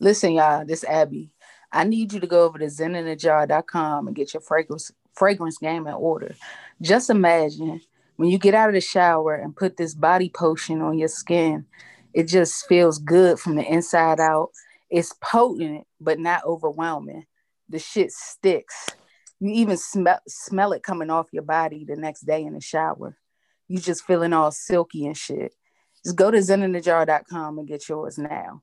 Listen, y'all, this Abby. I need you to go over to zeninthejar.com and get your fragrance fragrance game in order. Just imagine when you get out of the shower and put this body potion on your skin, it just feels good from the inside out. It's potent, but not overwhelming. The shit sticks. You even smell smell it coming off your body the next day in the shower. You just feeling all silky and shit. Just go to zeninthejar.com and get yours now.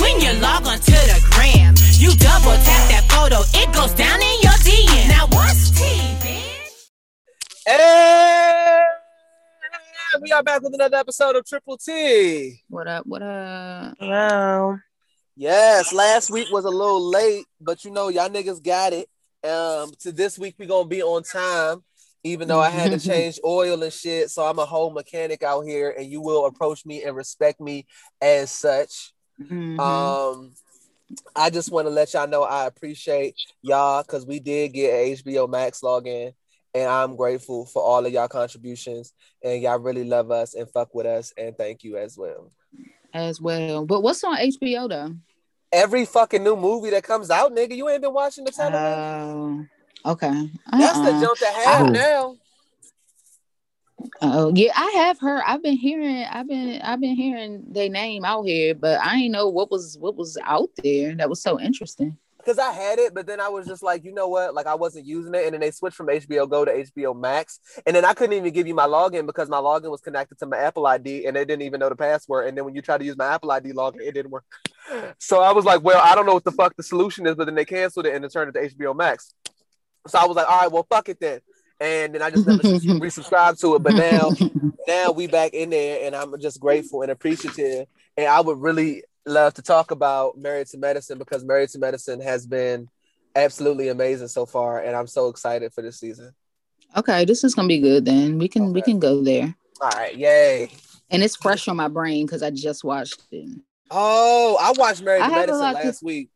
When you log on to the gram, you double tap that photo, it goes down in your DM. Now what's T, bitch? Hey, we are back with another episode of Triple T. What up? What up? Hello. Yes, last week was a little late, but you know, y'all niggas got it. Um, to this week we gonna be on time, even though I had to change oil and shit. So I'm a whole mechanic out here, and you will approach me and respect me as such. Mhm. Um, I just want to let y'all know I appreciate y'all because we did get a HBO Max login, and I'm grateful for all of y'all contributions. And y'all really love us and fuck with us, and thank you as well. As well. But what's on HBO though? Every fucking new movie that comes out, nigga, you ain't been watching the television. Oh, okay. That's the Uh-uh. jump to have now. Oh yeah, I have heard. I've been hearing. I've been. I've been hearing their name out here, but I ain't know what was what was out there that was so interesting. Because I had it, but then I was just like, you know what? Like I wasn't using it, and then they switched from HBO Go to HBO Max, and then I couldn't even give you my login because my login was connected to my Apple ID, and they didn't even know the password. And then when you try to use my Apple ID login, it didn't work. So I was like, well, I don't know what the fuck the solution is, but then they canceled it and it turned it to HBO Max. So I was like, all right, well, fuck it then. And then I just never resubscribed to it. But now, now we back in there, and I'm just grateful and appreciative. And I would really love to talk about Married to Medicine because Married to Medicine has been absolutely amazing so far, and I'm so excited for this season. Okay, this is gonna be good. Then we can we can go there, All right, yay! and it's fresh on my brain because I just watched it. Oh, I watched Married I to Medicine lot to- last week.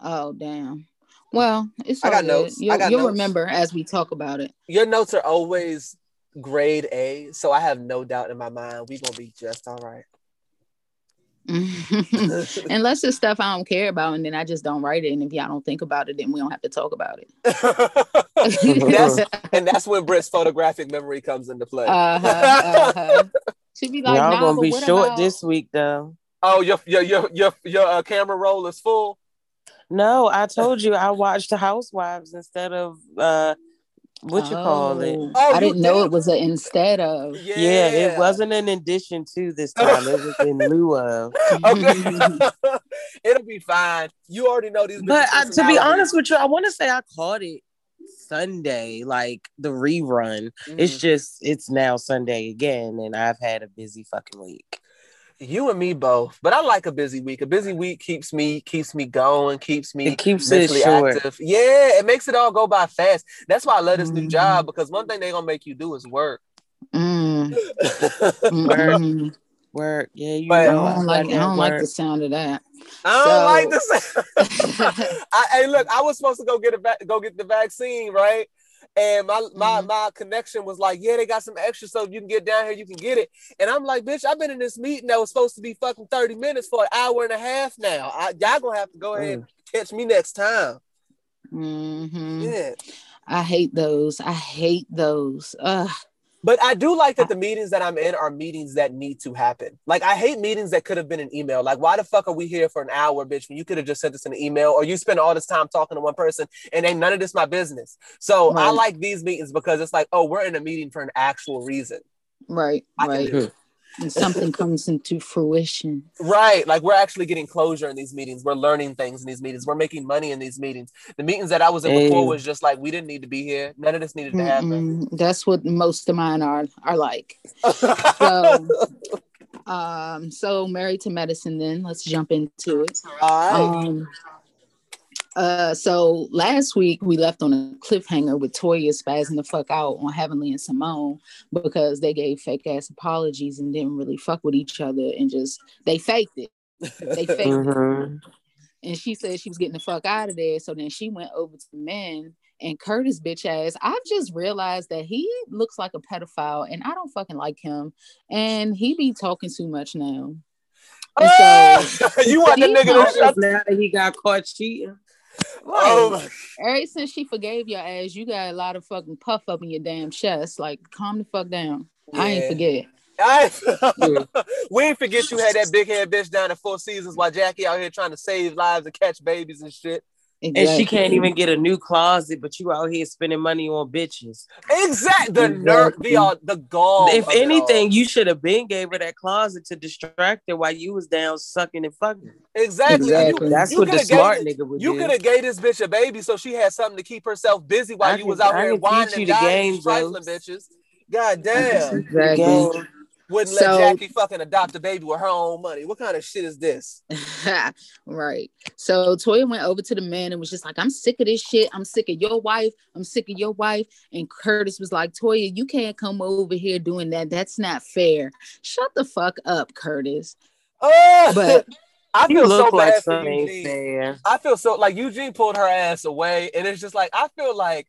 Oh damn. Well, it's I got good. notes. I You'll, got you'll notes. remember as we talk about it. Your notes are always grade A, so I have no doubt in my mind we're gonna be just all right. Unless it's stuff I don't care about, and then I just don't write it. And if y'all don't think about it, then we don't have to talk about it. that's, and that's when Britt's photographic memory comes into play. uh-huh, uh-huh. She be like, Y'all nah, gonna be short about- this week though. oh, your your your your your uh, camera roll is full. No, I told you I watched the Housewives instead of uh what you call it. Oh, Oh, I didn't know it was an instead of. Yeah. it wasn't an addition to this time. It was in lieu of. Okay, it'll be fine. You already know these. But bitches' uh, to be honest with you, I want to say I caught it Sunday, like the rerun. It's Mhm. just it's now Sunday again, and I've had a busy fucking week. You and me both. But I like a busy week. A busy week keeps me keeps me going, keeps me It keeps it mentally short. active. Yeah, it makes it all go by fast. That's why I love this new Mhm. job because one thing they're gonna make you do is work. Mm, mm, Work, yeah, you But- I don't like. I don't like the sound of that. I don't So- like this. I, hey, look, I was supposed to go get a va- go get the vaccine, right? And my my Mhm. my connection was like, yeah, they got some extra, so if you can get down here, you can get it. And I'm like, bitch, I've been in this meeting that was supposed to be fucking 30 minutes for an hour and a half now. I, y'all gonna have to go ahead and catch me next time. Mm-hmm. Yeah. I hate those. I hate those. Ugh. But I do like that uh the meetings that I'm in are meetings that need to happen. Like I hate meetings that could have been an email. Like why the fuck are we here for an hour, bitch? When you could have just sent us an email, or you spend all this time talking to one person and ain't none of this my business. So I like these meetings because it's like, oh, we're in a meeting for an actual reason. Right. I Right. And something comes into fruition. Right. Like we're actually getting closure in these meetings. We're learning things in these meetings. We're making money in these meetings. The meetings that I was in before was just like we didn't need to be here. None of this needed to happen. Mm-mm. That's what most of mine are are like. So Um, so married to medicine. Then let's jump into it. All right. Um, uh, so last week we left on a cliffhanger with Toya spazzing the fuck out on Heavenly and Simone because they gave fake ass apologies and didn't really fuck with each other and just they faked it. They faked it. Mhm. And she said she was getting the fuck out of there. So then she went over to the men and Curtis bitch ass. I've just realized that he looks like a pedophile and I don't fucking like him. And he be talking too much now. And so you want the nigga to shut now that he got caught cheating. Oh, Right. Ever since she forgave your ass, you got a lot of fucking puff up in your damn chest. Like, calm the fuck down. I ain't forget. I, we ain't forget you had that big head bitch down at Four Seasons while Jackie out here trying to save lives and catch babies and shit. And she can't even get a new closet, but you out here spending money on bitches. Exact the nerve, the uh, the gall. if anything, you should have been gave her that closet to distract her while you was down sucking and fucking. exactly. Exactly. You, That's you what the smart gave, nigga would do. You could have gave this bitch a baby so she had something to keep herself busy while I you can- was out I here can whining and you the dying, game, trifling bitches. God damn. Exactly. Game. Wouldn't So- let Jackie fucking adopt a baby with her own money. What kind of shit is this? right. So Toya went over to the man and was just like, I'm sick of this shit. I'm sick of your wife. I'm sick of your wife. And Curtis was like, Toya, you can't come over here doing that. That's not fair. Shut the fuck up, Curtis. Oh, But I feel look so like bad for something Eugene. fair. I feel so like Eugene pulled her ass away, and it's just like I feel like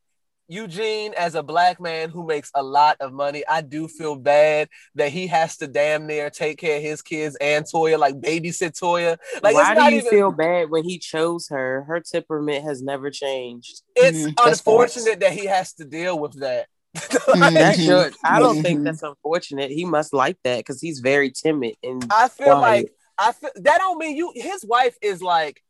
Eugene, as a black man who makes a lot of money, I do feel bad that he has to damn near take care of his kids and Toya, like babysit Toya. Like Why it's do you even. feel bad when he chose her? Her temperament has never changed. it's Mhm, unfortunate that he has to deal with that. Mhm. That's your. I don't think Mhm. that's unfortunate. He must like that because he's very timid and I feel quiet. like I feel that don't mean you. His wife is like.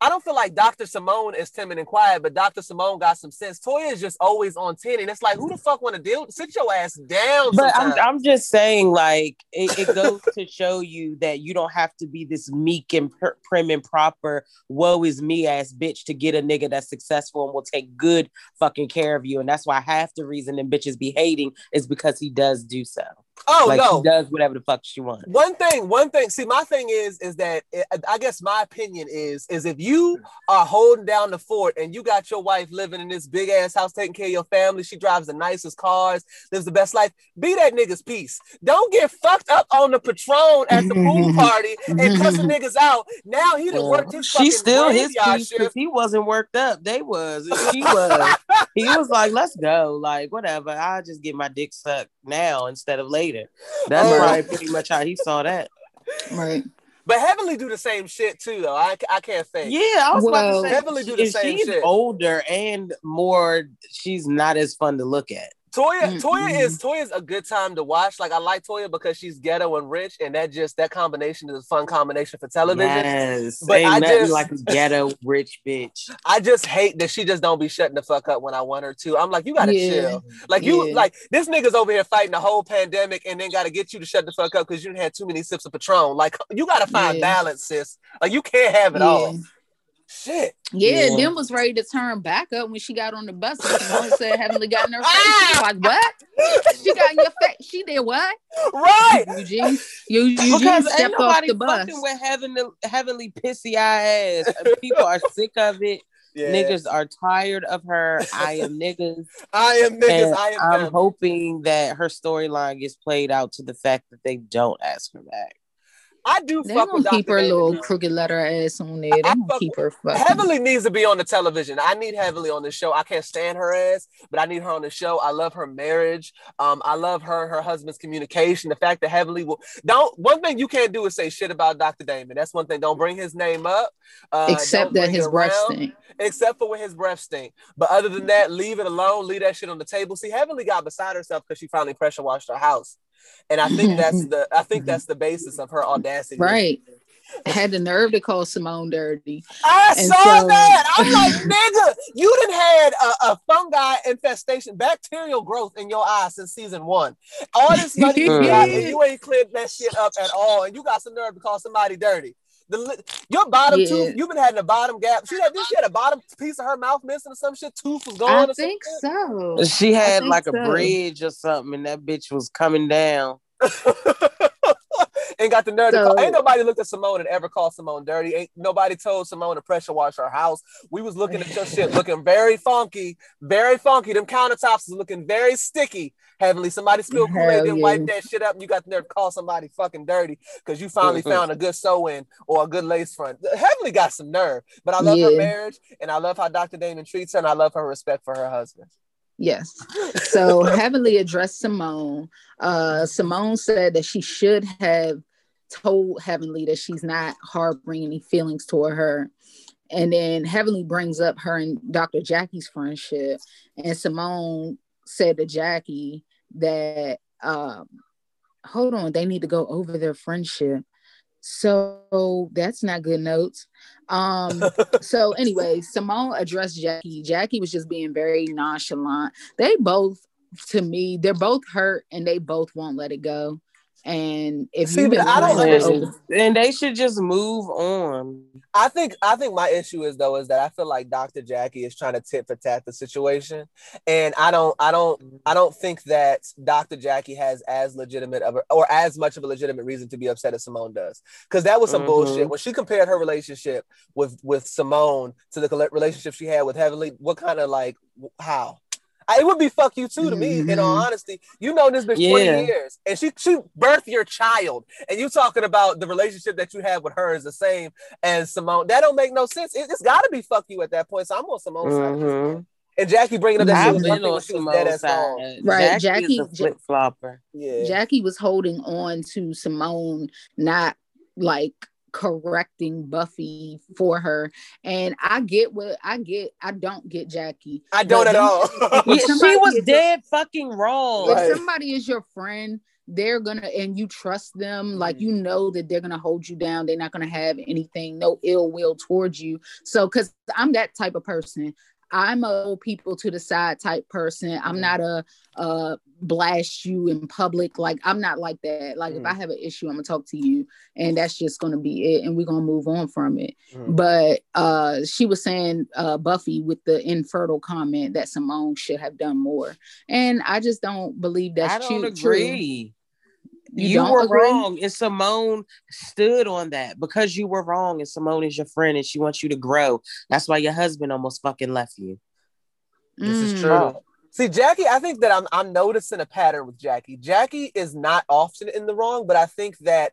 I don't feel like Dr. Simone is timid and quiet, but Dr. Simone got some sense. Toya is just always on 10, and it's like, who the fuck want to deal? Sit your ass down. But I'm. I'm just saying, like, it, it goes to show you that you don't have to be this meek and pr- prim and proper, woe is me ass bitch to get a nigga that's successful and will take good fucking care of you. And that's why half the reason them bitches be hating is because he does do so. Oh like, no, he does whatever the fuck she wants. one thing one thing see my thing is is that eh, i guess my opinion is is if you are holding down the fort and you got your wife living in this big ass house taking care of your family she drives the nicest cars lives the best life be that nigga's piece don't get fucked up on the patron at the pool party and cussing niggas out now he done worked his She fucking still his piece because he wasn't worked up. They was. She was. he was like, let's go. Like, whatever. I'll just get my dick sucked now instead of later. That's right. probably pretty much how he saw that. right. but heavenly do the same shit too though i, I can't say. Yeah, I was about Well- to say, Definitely do the if same she's shit. older and more, she's not as fun to look at. Toya, Mm-mm. Toya mm, is mm. Toya is a good time to watch. Like I like Toya because she's ghetto and rich, and that just that combination is a fun combination for television. Yes, But ain't I nothing just- like a ghetto rich bitch. I just hate that she just don't be shutting the fuck up when I want her to. I'm like, you gotta Yeah. chill. Like you, Yeah. like this nigga's over here fighting the whole pandemic, and then gotta get you to shut the fuck up because you done had too many sips of Patron. Like you gotta find Yeah. balance, sis. Like you can't have it Yeah. all. Shit. Yeah, Yeah. then was ready to turn back up when she got on the bus. And Simone said Heavenly got in her face. She was like, what? She got in your face. She did what? Right. Eugene, you, Eugene Because ain't stepped off nobody the bus. fucking with heavenly, heavenly pissy eye ass. People are sick of it. Yeah. Niggas are tired of her. I am niggas. I am niggas. And I am I'm them. hoping that her storyline gets played out to the fact that they don't ask her back. I do They fuck with gonna keep Dr. her David. little crooked letter ass on there. They I gonna fuck keep her fucking. Heavenly needs to be on the television. I need Heavenly on the show. I can't stand her ass, but I need her on the show. I love her marriage. Um, I love her her husband's communication. The fact that Heavenly will don't one thing you can't do is say shit about Dr. Damon. That's one thing. Don't bring his name up. Uh, Except that his breath stink. Except for when his breath stink. But other than that, leave it alone. Leave that shit on the table. See, Heavenly got beside herself because she finally pressure washed her house. And I think that's the I think that's the basis of her audacity. Right. Had the nerve to call Simone dirty. I And saw so- that. I'm like, nigga, you done had a, a fungi infestation, bacterial growth in your eyes since season one. All this money you got, and mm. you ain't cleared that shit up at all, and you got some nerve to call somebody dirty. The, your bottom Yeah. tooth, you've been having a bottom gap. She had, she had a bottom piece of her mouth missing or some shit. Tooth was gone. I or think shit. so. She had think like a bridge or something, and that bitch was coming down. and got the nerve to call. Ain't nobody looked at Simone and ever called Simone dirty. Ain't nobody told Simone to pressure wash her house. We was looking at your shit looking very funky, very funky. Them countertops is looking very sticky. Heavenly, somebody spilled Kool-Aid, Hell then wipe that shit up, and you got the nerve to call somebody fucking dirty because you finally Mhm. found a good sew-in or a good lace front. Heavenly got some nerve, but I love her marriage and I love how Dr. Damon treats her, and I love her respect for her husband. Yes. So Heavenly addressed Simone. Uh, Simone said that she should have told Heavenly that she's not harboring any feelings toward her. And then Heavenly brings up her and Dr. Jackie's friendship. And Simone said to Jackie that, um, hold on, they need to go over their friendship. So that's not good notes. Um, so anyway, Simone addressed Jackie. Jackie was just being very nonchalant. They both, to me, they're both hurt and they both won't let it go. And if See, you've been but I don't friends understand. And they should just move on. I think I think my issue is though is that I feel like Dr. Jackie is trying to tit for tat the situation, and I don't I don't I don't think that Dr. Jackie has as legitimate of a, or as much of a legitimate reason to be upset as Simone does, because that was some Mhm. bullshit when she compared her relationship with with Simone to the relationship she had with Heavenly. What kind of like how? I- It would be fuck you too to me. In all Mhm. honesty, you know this bitch Yeah. twenty years, and she she birthed your child, and you talking about the relationship that you have with her is the same as Simone. That don't make no sense. It, has got to be fuck you at that point. So I'm on Simone's mm-hmm. man. And Jackie bringing up that I've shit was I've one been thing on when she was dead Simone's ass wrong. Right, Jackie, is Jackie- a flip flopper. Yeah. Jackie was holding on to Simone, not like correcting Buffy for her. And I get what I get. I don't get Jackie. I don't But at them- all. Yeah, she was is a- dead fucking wrong. Right. if somebody is your friend they're gonna and you trust them like Mhm. you know that they're gonna hold you down they're not gonna have anything no ill will towards you so because i'm that type of person i'm a people to the side type person. I'm not a uh blast you in public. Like i'm not like that. Like if Mhm. i have an issue i'm gonna talk to you and that's just gonna be it and we're gonna move on from it. Mhm. but uh she was saying uh buffy with the infertile comment that simone should have done more. And i just don't believe that's I don't true, agree. You You, were agree? wrong, and Simone stood on that because you were wrong, and Simone is your friend, and she wants you to grow. That's why your husband almost fucking left you. This is Mm. true. See, Jackie, I think that I'm I'm noticing a pattern with Jackie. Jackie is not often in the wrong, but I think that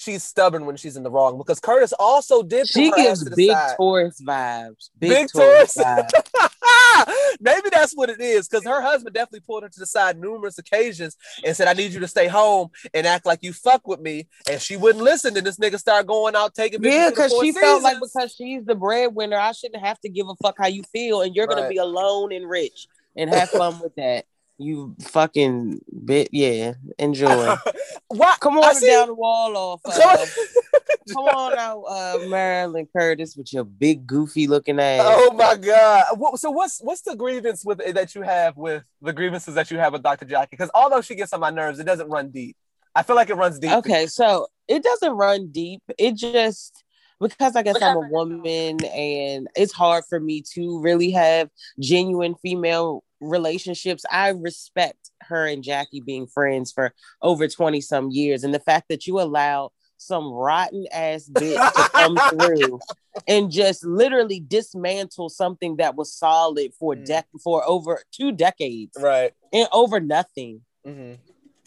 she's stubborn when she's in the wrong because Curtis also did. She gives to the big side. Taurus vibes. Big, Big Taurus vibes. Maybe that's what it is because her husband definitely pulled her to the side numerous occasions and said, I need you to stay home and act like you fuck with me. And she wouldn't listen. And this nigga started going out taking Yeah, because she felt like because she's the breadwinner, I shouldn't have to give a fuck how you feel, and you're gonna be alone and rich and have fun with that. You fucking bit, yeah. Enjoy. Why? Come on down the wall off. Uh, come on out, uh, Marilyn Curtis, with your big goofy looking ass. Oh my god! So what's what's the grievance with that you have with the grievances that you have with Dr. Jackie? Because although she gets on my nerves, it doesn't run deep. I feel like it runs deep. Okay, so it doesn't run deep. It just because I guess I'm a woman and it's hard for me to really have genuine female relationships. I respect her and Jackie being friends for over 20 some years. And the fact that you allow some rotten ass bitch to come through and just literally dismantle something that was solid for Mm. dec for over two decades Right. and over nothing. Mhm.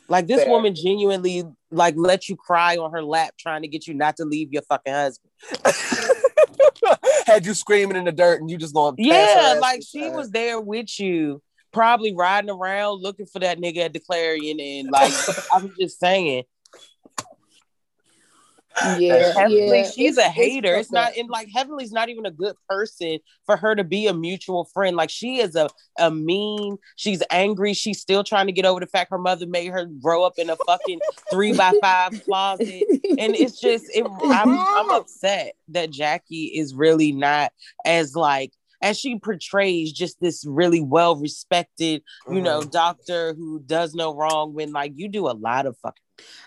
Like this Fair. woman genuinely like let you cry on her lap trying to get you not to leave your fucking husband. Had you screaming in the dirt and you just going. Yeah, like she was there with you, probably riding around looking for that nigga at the Clarion and like I'm just saying. Yeah, Heavenly, yeah. she's It's- a it's hater. It's, fucked not up. and like Heavenly's not even a good person for her to be a mutual friend. Like she is a, a mean, she's angry, she's still trying to get over the fact her mother made her grow up in a fucking three by five closet. and it's just it, I'm, I'm upset that Jackie is really not as like as she portrays just this really well respected you know Mm-hmm. doctor who does no wrong when like you do a lot of fucking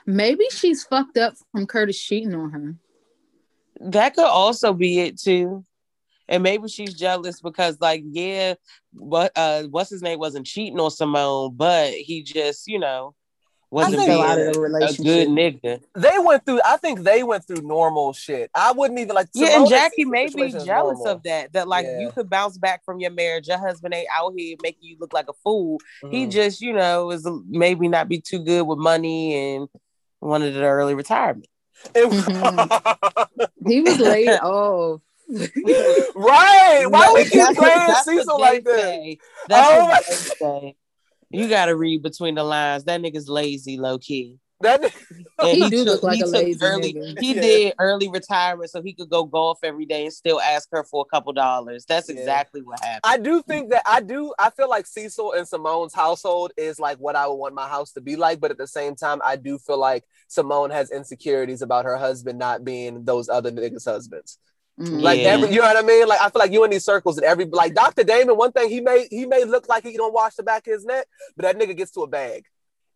Maybe she's fucked up from Curtis cheating on her. that could also be it too and maybe she's jealous because like yeah what uh what's his name wasn't cheating on Simone but he just you know wasn't think- being Fell out of the a relationship. good nigga. They went through. I think they went through normal shit. I wouldn't even like. Yeah, and Jackie may be jealous normal. of that. That like Yeah. you could bounce back from your marriage. Your husband ain't out here making you look like a fool. He Mhm. just, you know, is maybe not be too good with money and wanted an early retirement. He was laid off. right? Why No, we keep that's- playing that's Cecil like that? That's Oh my- they say. You gotta read between the lines. That nigga's lazy, low key. That And He do look like he a took lazy early. nigga. He Yeah. did early retirement so he could go golf every day and still ask her for a couple dollars. That's Yeah. exactly what happened. I do think that I do. I feel like Cecil and Simone's household is like what I would want my house to be like, but at the same time, I do feel like Simone has insecurities about her husband not being those other niggas' husbands. Mm. Like Yeah. every, you know what I mean? Like I feel like you in these circles and every like Dr. Damon. One thing he may he may look like he don't wash the back of his neck, but that nigga gets to a bag,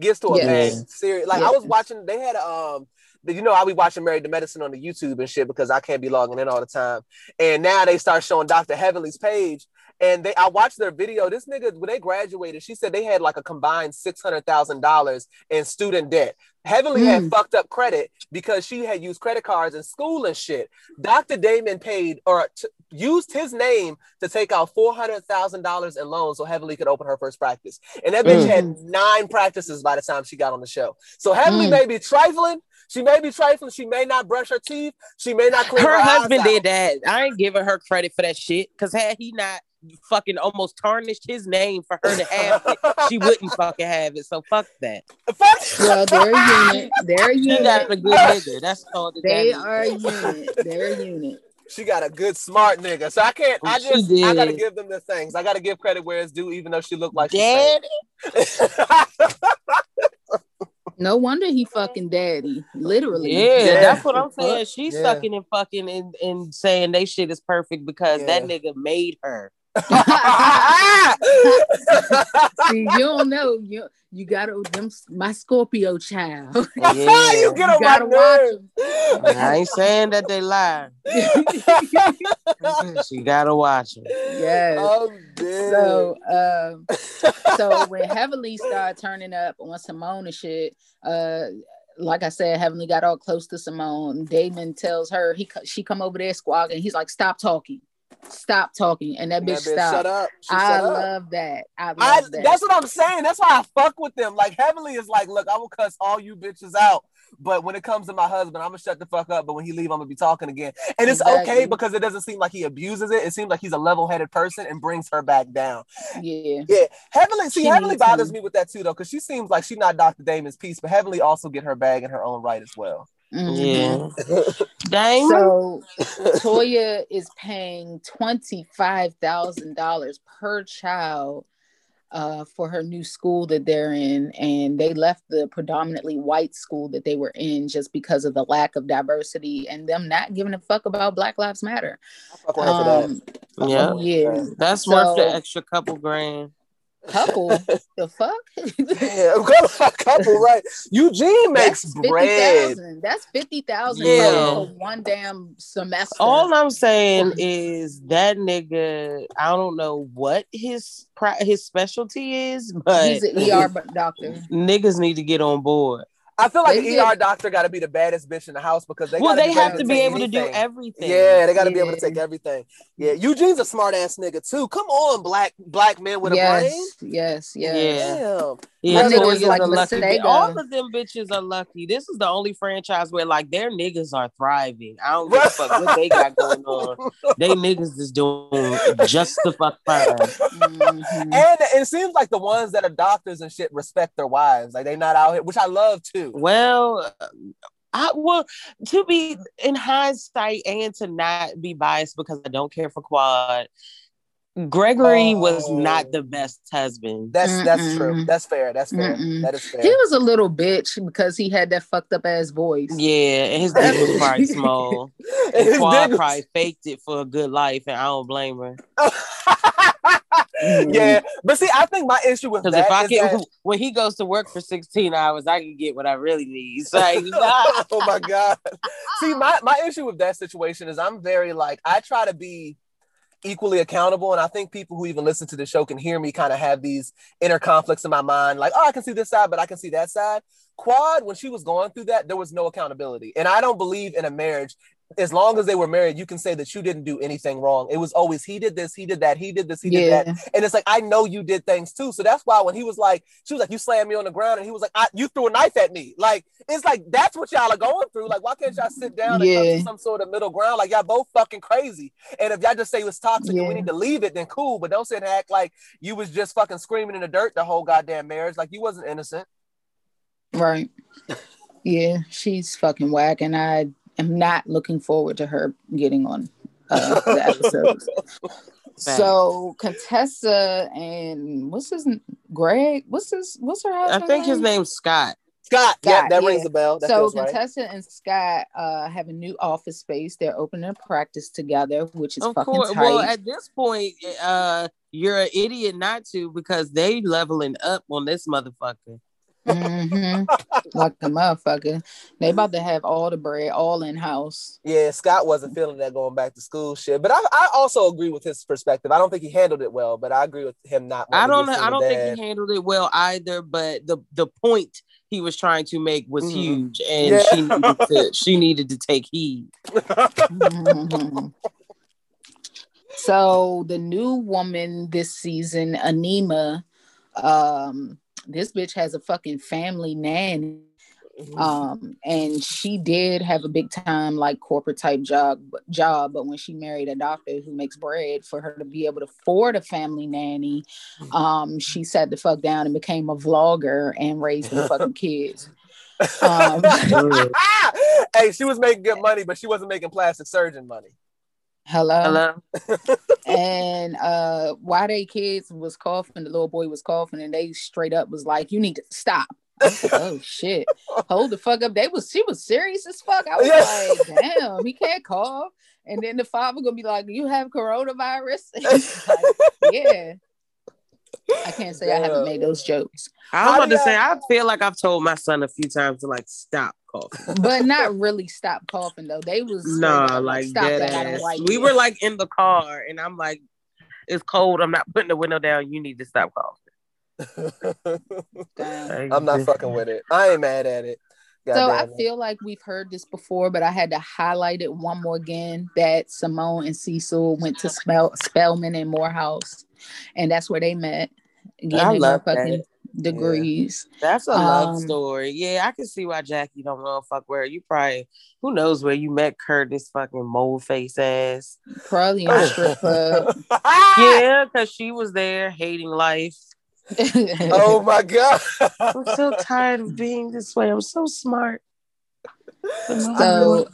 gets to a Yes. bag. Serious. Like I was watching. They had um. You know, I'll be watching Married to Medicine on the YouTube and shit because I can't be logging in all the time. And now they start showing Dr. Heavenly's page. And they I watched their video. This nigga, when they graduated, she said they had like a combined six hundred thousand dollars in student debt. Heavenly had Mm. fucked up credit because she had used credit cards in school and shit. Dr. Damon paid or t- used his name to take out four hundred thousand dollars in loans so Heavenly could open her first practice. And that bitch Mm. had nine practices by the time she got on the show. So Heavenly Mm. may be trifling. She may be trifling. She may not brush her teeth. She may not clean her, her eyes husband out. did that. I ain't giving her credit for that shit. Cause had he not fucking almost tarnished his name for her to have it, she wouldn't fucking have it. So fuck that. Fuck. Well, they're a unit. They're a She got a good nigga. That's all that They that is. are a unit. They're a unit. She got a good smart nigga. So I can't. I She just. I gotta give them the things. I gotta give credit where it's due, even though she looked like she's Dad, fake. No wonder he fucking daddy. Literally. yeah, Yeah. that's what I'm saying. She's Yeah. sucking and fucking and, and saying they shit is perfect because that nigga made her. See, you don't know. You you gotta them my Scorpio child. Yeah. you get on You gotta my watch nerves. I ain't saying that they lie. she gotta watch him. yes. I'm. So um so when Heavenly started turning up on Simone and shit, uh like I said, Heavenly got all close to Simone. Damon tells her he she come over there squawking. He's like, "Stop talking, stop talking," and that bitch bitch stopped. shut up. She I shut up. love that. I love I, that. that's what I'm saying. That's why I fuck with them. Like Heavenly is like, look, I will cuss all you bitches out, but when it comes to my husband, I'm gonna shut the fuck up. But when he leave, I'm gonna be talking again. And it's Exactly. okay because it doesn't seem like he abuses it. It seems like he's a level-headed person and brings her back down. yeah. Yeah, Heavenly. See, She Heavenly bothers him. me with that too, though, because she seems like she's not Dr. Damon's piece, but Heavenly also get her bag in her own right as well. Mhm. Yeah. Dang. So Toya is paying twenty five thousand dollars per child uh, for her new school that they're in, and they left the predominantly white school that they were in just because of the lack of diversity and them not giving a fuck about Black Lives Matter. I fuck with her for that. Um, yeah. yeah, That's So- worth the extra couple grand. Couple the fuck. Damn, couple, right? Eugene makes That's bread. 50,000. That's fifty thousand Yeah. for one damn semester. All I'm saying is that nigga. I don't know what his his specialty is, but He's an ER doctor. niggas need to get on board. I feel like They an ER doctor got to be the baddest bitch in the house because they well, they be have to be take able to do everything. Yeah, they got to be able to take everything. Yeah, Eugene's a smart ass nigga too. Come on, black black man with a brain. yes, yes, yes. Yeah. Damn. Yeah, My nigga is like lucky. All of them bitches are lucky. This is the only franchise where like their niggas are thriving. I don't give a fuck what they got going on. They niggas is doing just the fuck fine. Mhm. And it seems like the ones that are doctors and shit respect their wives. Like they not out here, which I love too. Well, I well to be in hindsight and to not be biased because I don't care for Quad. Gregory was Oh. not the best husband. That's that's true. Mm-mm. That's fair. That's fair. Mm-mm. That is fair. He was a little bitch because he had that fucked up ass voice. Yeah, and his dick was probably small. And And his Quad dick was- probably faked it for a good life, and I don't blame her. Mm. yeah, but see, I think my issue with Because that if I is get that- when he goes to work for 16 hours, I can get what I really need. So like, oh my god. See, my my issue with that situation is I'm very like I try to be equally accountable. And I think people who even listen to the show can hear me kind of have these inner conflicts in my mind, like, oh, I can see this side, but I can see that side. Quad, when she was going through that, there was no accountability. And I don't believe in a marriage as long as they were married, you can say that you didn't do anything wrong. It was always he did this, he did that, he did this, he did that. And it's like, I know you did things too. So that's why when he was like, she was like, you slammed me on the ground, and he was like, I, you threw a knife at me. Like, it's like that's what y'all are going through. Like, why can't y'all sit down and come to some sort of middle ground? Like, y'all both fucking crazy. And if y'all just say it was toxic and we need to leave it, then cool. But don't sit and act like you was just fucking screaming in the dirt the whole goddamn marriage. Like you wasn't innocent. Right. Yeah, she's fucking whack, and I am not looking forward to her getting on uh, the episodes. so Contessa and what's his n- Greg? What's his? What's her I husband? think his name's Scott. Scott, yeah, that yeah. rings a bell. That so feels right. Contessa and Scott uh, have a new office space. They're opening a practice together, which is Of fucking course. tight. Well, at this point, uh, you're an idiot not to because they leveling up on this motherfucker. Hmm like a motherfucker. They about to have all the bread, all in house. Yeah, Scott wasn't feeling that going back to school shit. But I, I also agree with his perspective. I don't think he handled it well, but I agree with him not. I don't to know. be a I don't single think he handled it well either. But the the point he was trying to make was Mhm. huge, and Yeah. she needed to she needed to take heed. dad. Mhm. so the new woman this season, Anima, um, this bitch has a fucking family nanny. Um, and she did have a big time like corporate type job job, but when she married a doctor who makes bread for her to be able to afford a family nanny, um, she sat the fuck down and became a vlogger and raised the fucking kids. Um, hey, she was making good money, but she wasn't making plastic surgeon money. Hello. Hello. and uh why they kids was coughing the little boy was coughing and they straight up was like you need to stop. Like, oh shit. Hold the fuck up. They was she was serious as fuck. I was Yeah. like damn he can't cough. And then the father gonna be like you have coronavirus? Like, yeah. I can't say i haven't made those jokes. I was How about do to say, I feel like I've told my son a few times to like stop coughing. but not really stop coughing though they was straight Nah, up like stop dead that ass. like we it. were like in the car, and I'm like, "It's cold. I'm not putting the window down. You need to stop coughing." I'm not fucking with it. I ain't mad at it. So I it. feel like we've heard this before, but I had to highlight it one more again that Simone and Cecil went to Spell Spelman and Morehouse, and that's where they met. Getting I their love that. Motherfucking degrees. That's a love Um, story. Yeah, I can see why Jackie don't know fuck where you probably who knows where you met Curtis fucking mole face ass. Probably in a strip club. Yeah, because she was there hating life. oh my god. I'm so tired of being this way. I'm so smart. so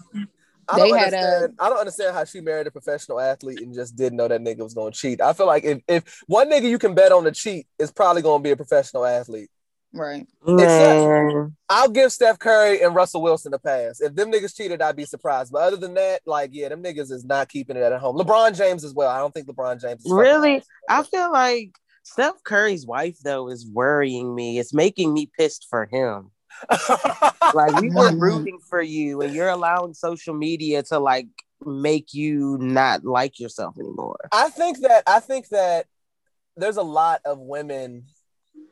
I don't They had a- understand. I don't understand how she married a professional athlete and just didn't know that nigga was gonna cheat. I feel like if, if one nigga you can bet on to cheat is probably gonna be a professional athlete. right. Man. I'll give Steph Curry and Russell Wilson a pass. If them niggas cheated, I'd be surprised. But other than that, like, yeah, them niggas is not keeping it at home. LeBron James as well. I don't think LeBron James is Really? I feel like Steph Curry's wife though is worrying me. It's making me pissed for him. Like we were Mhm. rooting for you, and you're allowing social media to like make you not like yourself anymore. I think that I think that there's a lot of women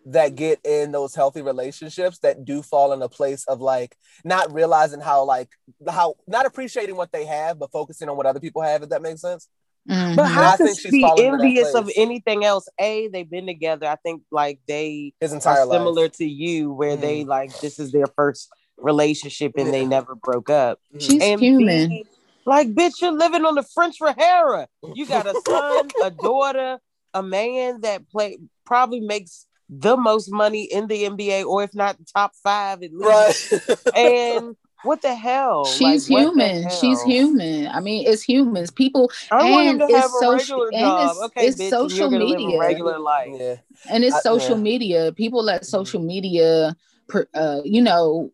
that get in those healthy relationships that do fall in a place of like not realizing how like how not appreciating what they have but focusing on what other people have if that makes sense But Mhm. I how could think she be fallen into that envious of anything else? A, they've been together. I think like they his entire are life similar to you, where they Mhm. like this is their first relationship and they never broke up. She's And human. B, like, bitch, you're living on the French Riviera. You got a son, a daughter, a man that play probably makes the most money in the NBA, or if not the top five at least. right And what the hell? She's Like, what the human. She's human. I mean, it's humans. People I And it's social- and it's- okay, it's bitch, social you're gonna live media. a regular life. yeah and it's I- social yeah. media people let social media per, uh, you know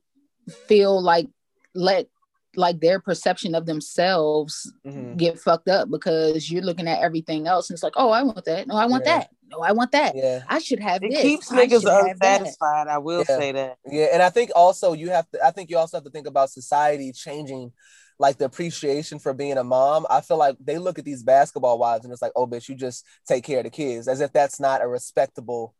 feel like let like their perception of themselves Mhm. get fucked up because you're looking at everything else and it's like oh i want that no i want Yeah. that no i want that yeah i should have It this keeps I niggas should have that. unsatisfied. I will Yeah. say that. Yeah, and I think also you have to. I think you also have to think about society changing like the appreciation for being a mom. I feel like they look at these basketball wives and it's like, oh, bitch, you just take care of the kids, as if that's not a respectable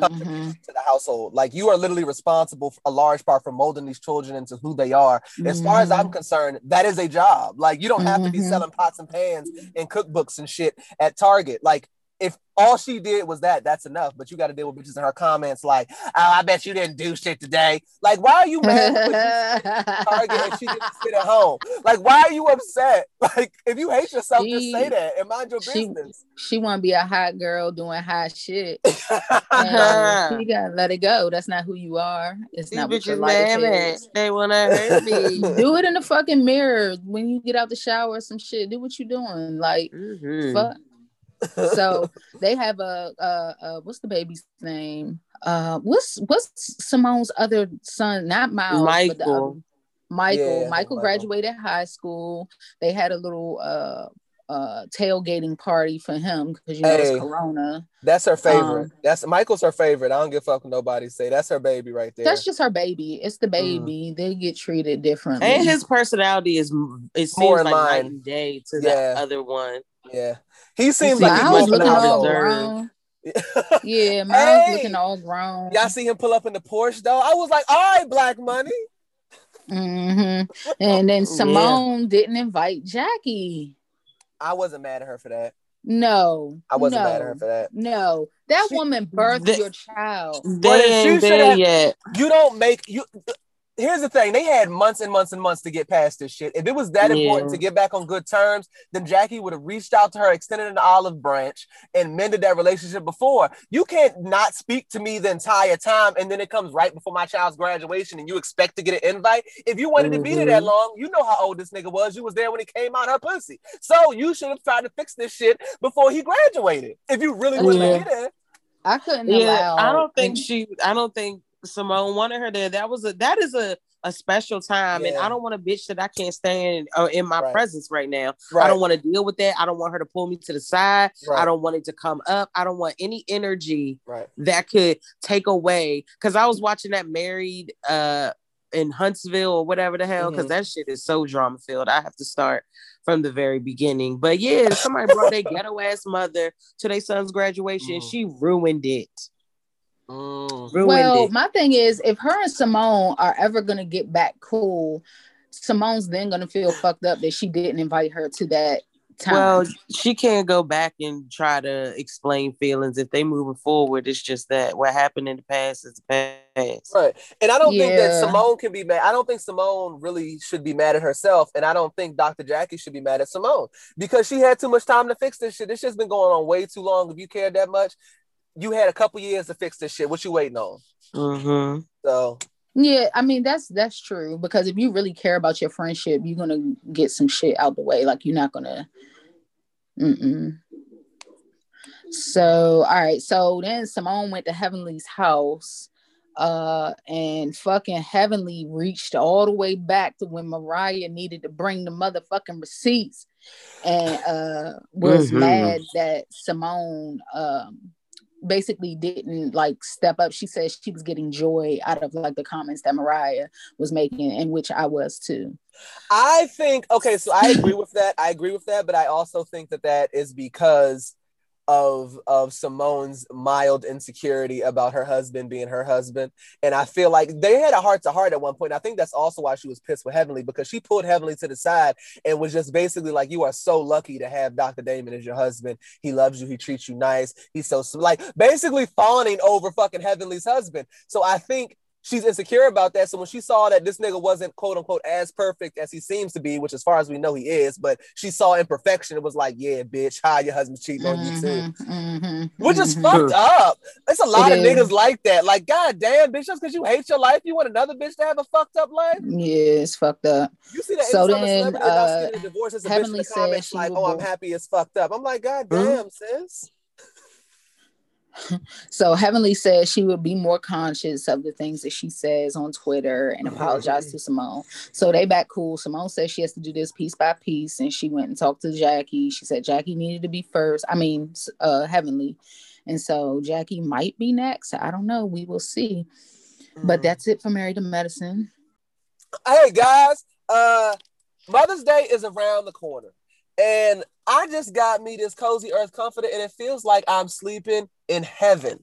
contribution Mhm. to the household. Like you are literally responsible for a large part for molding these children into who they are. As far as I'm concerned, that is a job. Like you don't have to be Mhm. selling pots and pans and cookbooks and shit at Target. Like if all she did was that, that's enough. But you got to deal with bitches in her comments like, "Oh, I bet you didn't do shit today." Like, why are you mad because you Target and she didn't sit at home? Like, why are you upset? Like, if you hate yourself, just She- say that and mind your she- business. she want to be a hot girl doing hot shit. Uh-huh. And you gotta let it go. That's not who you are. It's These not what your bitches life is. They wanna hurt me. Do it in the fucking mirror when you get out the shower. or Some shit. Do what you doing. Like Mhm. fuck. So they have a, a, a what's the baby's name? Uh, what's what's Simone's other son? Not Miles, but the other, Michael. Michael. Yeah, Michael Michael. graduated high school. They had a little uh uh tailgating party for him because you know Hey. it's Corona. That's her favorite. Um, that's Michael's her favorite. I don't give a fuck what nobody say. That's her baby right there. That's just her baby. It's the baby. They get treated differently. And his personality is it seems More like line. night and day to Yeah. the other one. yeah. He seems seems like he's more Miles from looking all grown. Yeah, Miles Hey! looking all grown. Y'all see him pull up in the Porsche though? I was like, all right, black money. Mm-hmm. And then Simone didn't invite Jackie. I wasn't mad at her for that. No, I wasn't no, mad at her for that. No, that She- woman birthed The- your child. They But ain't there have- yet. You don't make you. Here's the thing: they had months and months and months to get past this shit. If it was that important to get back on good terms, then Jackie would have reached out to her, extended an olive branch, and mended that relationship before. You can't not speak to me the entire time, and then it comes right before my child's graduation, and you expect to get an invite. If you wanted to be there that Mhm. long, you know how old this nigga was. You was there when he came out her pussy, so you should have tried to fix this shit before he graduated. If you really wanted Yeah. to be there. I couldn't Yeah, allow. I don't think she. I don't think Simone wanted her there. That was a. That is a a special time, and I don't want a bitch that I can't stand uh, in my Right. presence right now. Right. I don't want to deal with that. I don't want her to pull me to the side. Right. I don't want it to come up. I don't want any energy that could take away. Because I was watching that married uh in Huntsville or whatever the hell. Because Mhm. that shit is so drama filled. I have to start from the very beginning. But yeah, somebody brought their ghetto ass mother to their son's graduation. Mhm. She ruined it. Mm. Well, it. my thing is, if her and Simone are ever gonna get back cool, Simone's then gonna feel fucked up that she didn't invite her to that time. Well, she can't go back and try to explain feelings. If they moving forward, it's just that what happened in the past is the past. Right. And I don't think that Simone can be mad. I don't think Simone really should be mad at herself. And I don't think Dr. Jackie should be mad at Simone because she had too much time to fix this shit. This shit's been going on way too long. If you cared that much, you had a couple years to fix this shit. What you waiting on? Mm-hmm. So yeah, I mean that's that's true because if you really care about your friendship, you're gonna get some shit out the way. Like you're not gonna. Mm-mm. So all right, so then Simone went to Heavenly's house, uh, and fucking Heavenly reached all the way back to when Mariah needed to bring the motherfucking receipts, and uh was Mhm. mad that Simone um basically didn't like step up. She said she was getting joy out of like the comments that Mariah was making, and which I was too. I think, okay, so I agree with that. I agree with that. But I also think that that is because of of Simone's mild insecurity about her husband being her husband. And I feel like they had a heart to heart at one point. I think that's also why she was pissed with Heavenly because she pulled Heavenly to the side and was just basically like, You are so lucky to have Dr. Damon as your husband. He loves you, he treats you nice, he's so like basically fawning over fucking Heavenly's husband. So I think she's insecure about that. So when she saw that this nigga wasn't quote unquote as perfect as he seems to be, which as far as we know he is, but she saw imperfection, it was like, yeah, bitch, hi, your husband's cheating on you too. Mhm, mhm, Which is mhm. fucked up. It's a lot It of is. niggas like that. Like, god damn, bitch, just because you hate your life, you want another bitch to have a fucked up life? Yeah, it's fucked up. You see that So then, uh, getting a divorce, it's a bitch in Heavenly the said comments like, will oh, I'm happy it's fucked up. I'm like, god damn, sis. So Heavenly said she would be more conscious of the things that she says on Twitter and apologize to Simone. So they back cool. Simone says she has to do this piece by piece, and she went and talked to Jackie. She said Jackie needed to be first. I mean, uh, Heavenly, and so Jackie might be next. I don't know. We will see. But Mm. that's it for Married to Medicine. hey guys, uh Mother's Day is around the corner. And I just got me this cozy earth comforter, and it feels like I'm sleeping in heaven.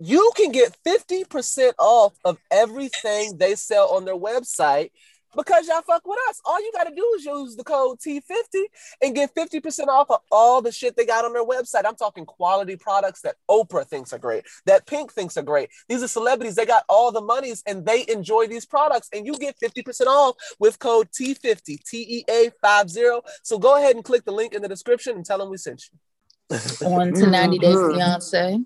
You can get 50% off of everything they sell on their website because y'all fuck with us. All you got to do is use the code T50 and get 50% off of all the shit they got on their website. I'm talking quality products that Oprah thinks are great, that Pink thinks are great. These are celebrities. They got all the monies and they enjoy these products. And you get 50% off with code T50, T E A 50. So go ahead and click the link in the description and tell them we sent you. On to 90 Day Mhm. Fiance.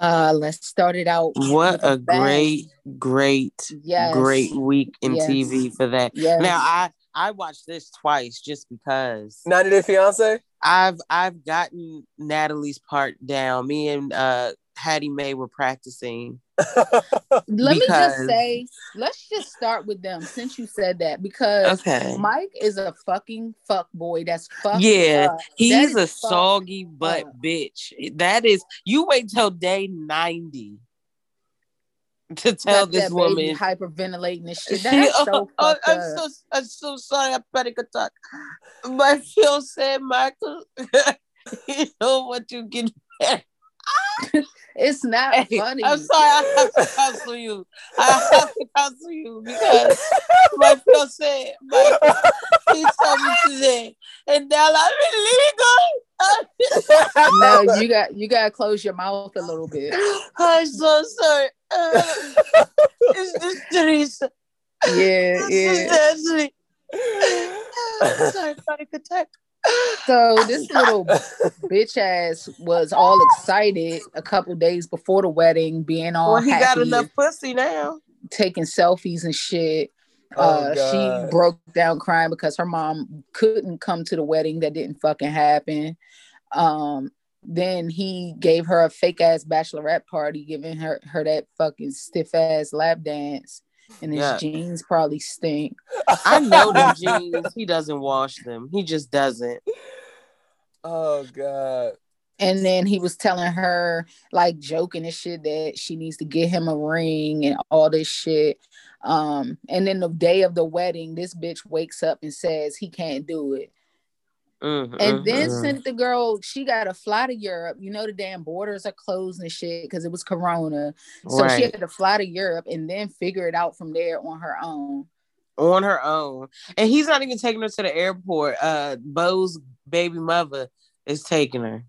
Uh, let's start it out. What a bang. great, great, Yes. great week in Yes. TV for that. Yes. Now I I watched this twice just because 90 Day Fiance? I've I've gotten Natalie's part down. Me and uh Hattie Mae were practicing. Let me just say, let's just start with them since you said that because Okay. Mike is a fucking fuck boy. That's fuck. Yeah, up. He's That a soggy butt up. bitch. That is you wait till day 90 to tell Got this that woman hyperventilating and shit. She- That's so oh, oh, I'm so I'm so sorry. I panic attack. My fiance Michael, you know what you get. It's not Hey, funny. I'm sorry. I have to counsel you. I have to counsel you because my fiance Michael, he told me today, and now I'm illegal. no, you got you gotta close your mouth a little bit. I'm so sorry. Uh, it's just Teresa. Yeah, This yeah. is Ashley. sorry, panic attack. So this little bitch ass was all excited a couple days before the wedding, being all Well, he got enough pussy now. taking selfies and shit. Oh, uh, God. she broke down crying because her mom couldn't come to the wedding that didn't fucking happen. Um, then he gave her a fake ass bachelorette party, giving her her that fucking stiff ass lap dance, and his Yeah. jeans probably stink. I know them jeans. He doesn't wash them. He just doesn't. Oh God. And then he was telling her, like joking and shit, that she needs to get him a ring and all this shit. Um, and then the day of the wedding, this bitch wakes up and says he can't do it. Mhm, And then mhm. sent the girl, she got to fly to Europe. You know, the damn borders are closed and shit because it was Corona. So she had to fly to Europe and then figure it out from there on her own. on her own, and he's not even taking her to the airport. Uh, Bo's baby mother is taking her.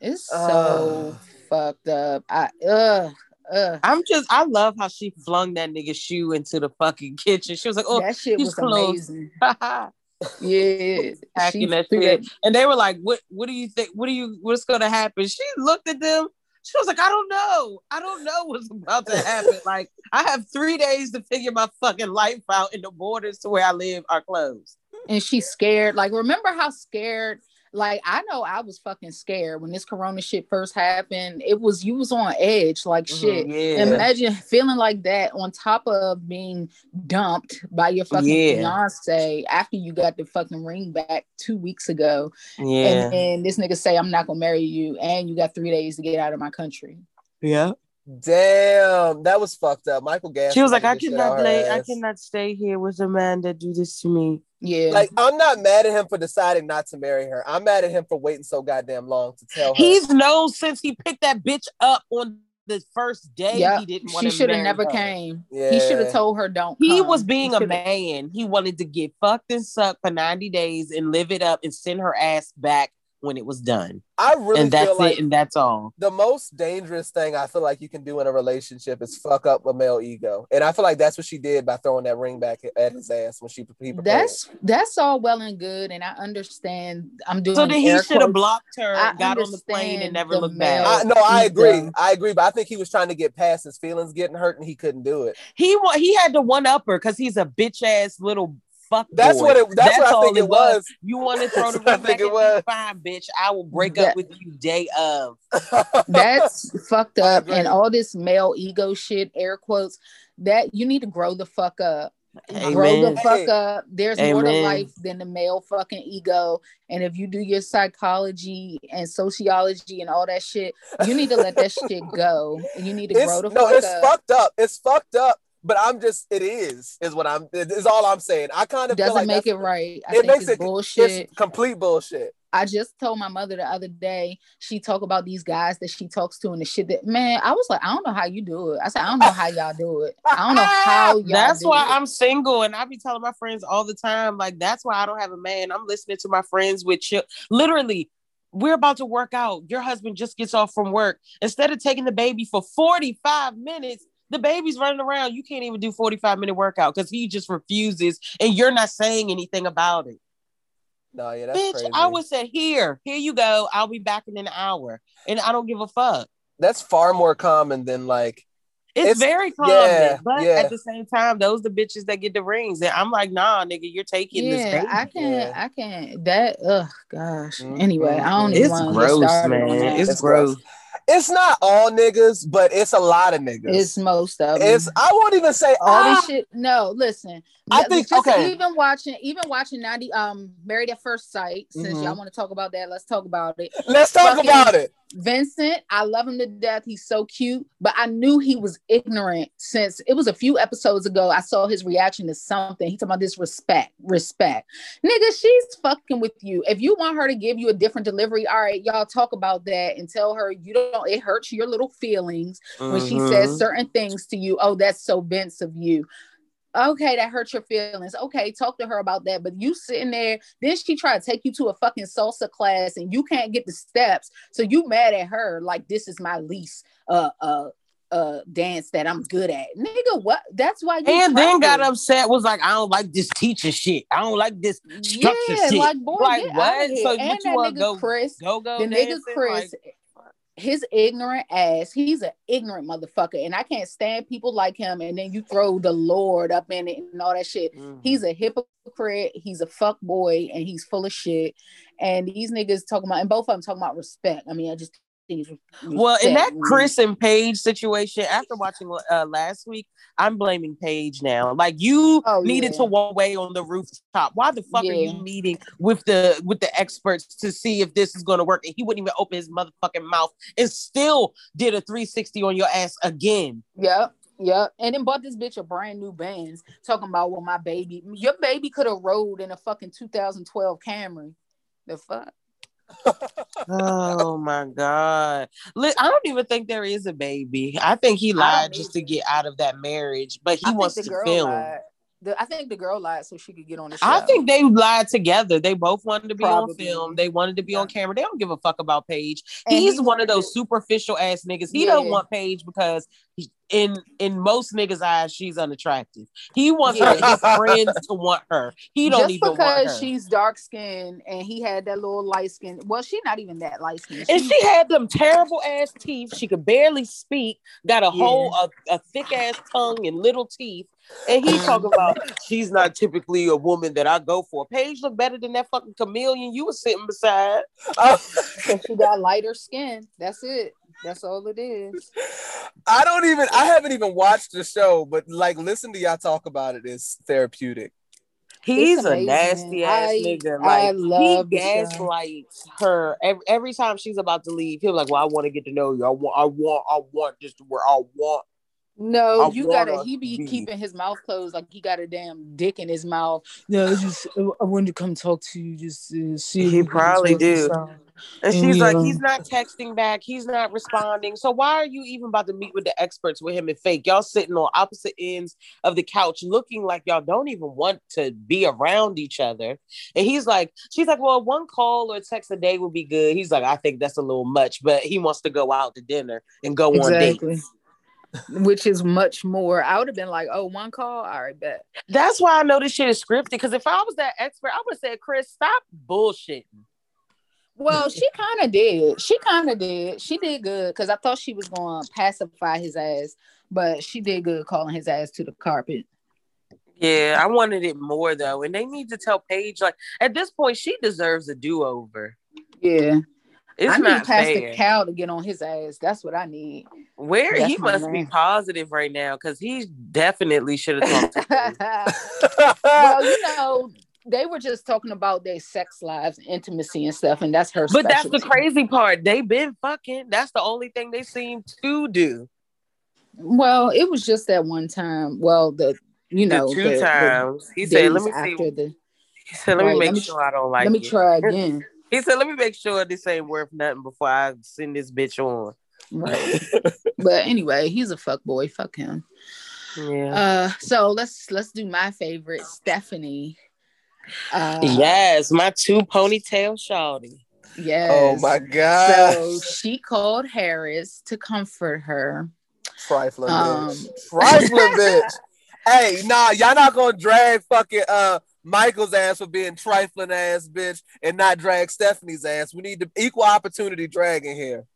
It's so Ugh. fucked up. I ugh ugh. I'm just, I love how she flung that nigga shoe into the fucking kitchen. She was like, "Oh, that shit he's was closed. amazing. haha." Yeah, she that- And they were like, "What? What do you think? What do you? What's gonna happen?" She looked at them. She was like, "I don't know. I don't know what's about to happen. like, I have three days to figure my fucking life out, and the borders to where I live are closed." and she's scared. Like, remember how scared? Like, I know I was fucking scared when this Corona shit first happened. It was you was on edge, like shit. Mhm, yeah. Imagine feeling like that on top of being dumped by your fucking Yeah. fiance after you got the fucking ring back two weeks ago. yeah. And then this nigga say, I'm not gonna marry you, and you got three days to get out of my country. yeah. Damn, that was fucked up. Michael Gas. She was like, "I cannot out play. I cannot stay here with a man that do this to me." Yeah. Like, I'm not mad at him for deciding not to marry her. I'm mad at him for waiting so goddamn long to tell her. He's known since he picked that bitch up on the first day. yeah, He didn't want she should have never her. came. yeah. He should have told her don't. He come. was being He a man. He wanted to get fucked and sucked for 90 days and live it up and send her ass back when it was done. I really and that's feel like it, and that's all. the most dangerous thing I feel like you can do in a relationship is fuck up a male ego, and I feel like that's what she did by throwing that ring back at his ass when she he proposed. That's that's all well and good, and I understand. I'm doing. So then he should have blocked her, I got on the plane, and never looked back. I, no, I agree. ego. I agree, but I think he was trying to get past his feelings getting hurt, and he couldn't do it. He he had to one up her because he's a bitch ass little fuck. That's boy. what it. That's, what I think it was. You want to throw the That's what I ring back it was. Fine, bitch. I will break That- up with you day of. That's fucked up, and all this male ego shit, air quotes. That you need to grow the fuck up. Grow the fuck up. There's more to life than the male fucking ego. And if you do your psychology and sociology and all that shit, you need to let that shit go. You need to grow It's, the no, fuck it's up. fucked up. It's fucked up. But I'm just it is is what I'm is all I'm saying. I kind of Doesn't feel like make it right. I it think makes it's it bullshit. It's complete bullshit. I just told my mother the other day, she talk about these guys that she talks to and the shit that man, I was like, I don't know how you do it. I said, I don't know how y'all do it. I don't know how y'all That's do why it. I'm single, and I be telling my friends all the time, like that's why I don't have a man. I'm listening to my friends with chill. Literally, we're about to work out. Your husband just gets off from work. Instead of taking the baby for 45 minutes, the baby's running around. You can't even do 45 minute workout because he just refuses, and you're not saying anything about it. No, yeah, that's Bitch, crazy. I would say here, here you go. I'll be back in an hour, and I don't give a fuck. that's far more common than like It's, It's- very common, yeah, but yeah. at the same time, those the bitches that get the rings, and I'm like, nah, nigga, you're taking this yeah, baby. I can't, Yeah. I can't. That, ugh, gosh. Mhm, Anyway, I don't mhm. even It's want to get gross, on man. that. It's, It's gross. gross. It's not all niggas, but it's a lot of niggas. It's most of them. It's I won't even say all ah, this shit. No, listen. I think- just okay. Even watching, even watching ninety, um, Married at First Sight. Since Mhm. y'all want to talk about that, let's talk about it. Let's talk fucking- about it. Vincent, I love him to death. He's so cute, but I knew he was ignorant since it was a few episodes ago. I saw his reaction to something. He talking about this respect, respect. Nigga, she's fucking with you. If you want her to give you a different delivery, all right, y'all talk about that and tell her you don't. It hurts your little feelings when she says certain things to you. Oh, that's so Vince of you. Okay, that hurts your feelings. Okay, talk to her about that. But you sitting there, then she try to take you to a fucking salsa class and you can't get the steps. So you mad at her like this is my least uh uh uh dance that I'm good at. Nigga, what? That's why you and then got practice. upset. Was like, I don't like this teacher shit. I don't like this structure Yeah, shit. like boy, Like, what? out of here. So and what you wanna nigga go- Chris, Go go. the nigga Chris, like- his ignorant ass, he's an ignorant motherfucker, and I can't stand people like him. And then you throw the Lord up in it and all that shit. Mhm. He's a hypocrite. He's a fuck boy, and he's full of shit. And these niggas talking about, and both of them talking about respect. I mean, I just Well, in that. Chris and Paige situation, after watching uh, last week, I'm blaming Paige now. Like you Oh, needed yeah. to walk away on the rooftop. Why the fuck are you meeting with the with the experts to see if this is going to work? And he wouldn't even open his motherfucking mouth and still did a 360 on your ass again. Yep. Yep. And then bought this bitch a brand new Benz talking about well, my baby, your baby could have rode in a fucking 2012 Camry. The fuck? Oh my god! I don't even think there is a baby. I think he lied just to get out of that marriage, but he I wants to film. lied. The, I think the girl lied so she could get on the show. I think they lied together. They both wanted to be on film. They wanted to be on camera. They don't give a fuck about Paige. And he's he one of those superficial ass niggas. He don't want Paige because he- in in most niggas' eyes, she's unattractive. He wants Yeah. his friends to want her. He don't just even want because she's dark skinned and he had that little light skin. Well, she's not even that light skinned. and she had them terrible ass teeth. She could barely speak. Got a Yeah. whole a, a thick ass tongue and little teeth. And he talking about she's not typically a woman that I go for. Paige look better than that fucking chameleon you was sitting beside. Oh, she got lighter skin. That's it. That's all it is. I don't even. I haven't even watched the show, but like, listen to y'all talk about it is therapeutic. He's a nasty ass I- nigga. I Like love he the show. gaslights her every, every time she's about to leave. He'll like, "Well, I want to get to know you. I want, I want, I want this to where I want." No, I you gotta. He be keeping his mouth closed like he got a damn dick in his mouth. No, it's just I wanted to come talk to you. Just uh, see. He probably do. And And she's like, um, he's not texting back. He's not responding. So why are you even about to meet with the experts with him and fake? Y'all sitting on opposite ends of the couch, looking like y'all don't even want to be around each other. And he's like, she's like, well, one call or text a day would be good. He's like, I think that's a little much, but he wants to go out to dinner and go on Exactly. dates. Which is much more. I would have been like, oh, one call. All right, bet. That's why I know this shit is scripted. Because if I was that expert, I would have said, Chris, stop bullshitting. Well, she kind of did. She kind of did. She did good because I thought she was going to pacify his ass, but she did good calling his ass to the carpet. Yeah, I wanted it more though. And they need to tell Paige, like, at this point, she deserves a do over. Yeah, It's I need not Pastor fair. Cal to get on his ass. That's what I need. Where That's he my must be positive right now because he definitely should have talked to Paige. well, you know, they were just talking about their sex lives, intimacy, and stuff, and that's her. But that's the crazy part. They've been fucking. That's the only thing they seem to do. Well, it was just that one time. Well, the you know the two times. He said, "Let me see." the. He said, "Let me make let me- sure I don't like let me it." try again. He said, "Let me make sure this ain't worth nothing before I send this bitch on." Right. but anyway, he's a fuck boy. Fuck him. Yeah. Uh, so let's let's do my favorite, Stephanie. Uh, yes, my two ponytail shawty. Yes. Oh my god. So she called Harris to comfort her. Trifling Um, bitch. Trifling bitch. Hey, nah, y'all not gonna drag fucking uh Michael's ass for being trifling ass bitch and not drag Stephanie's ass. We need the equal opportunity dragging here.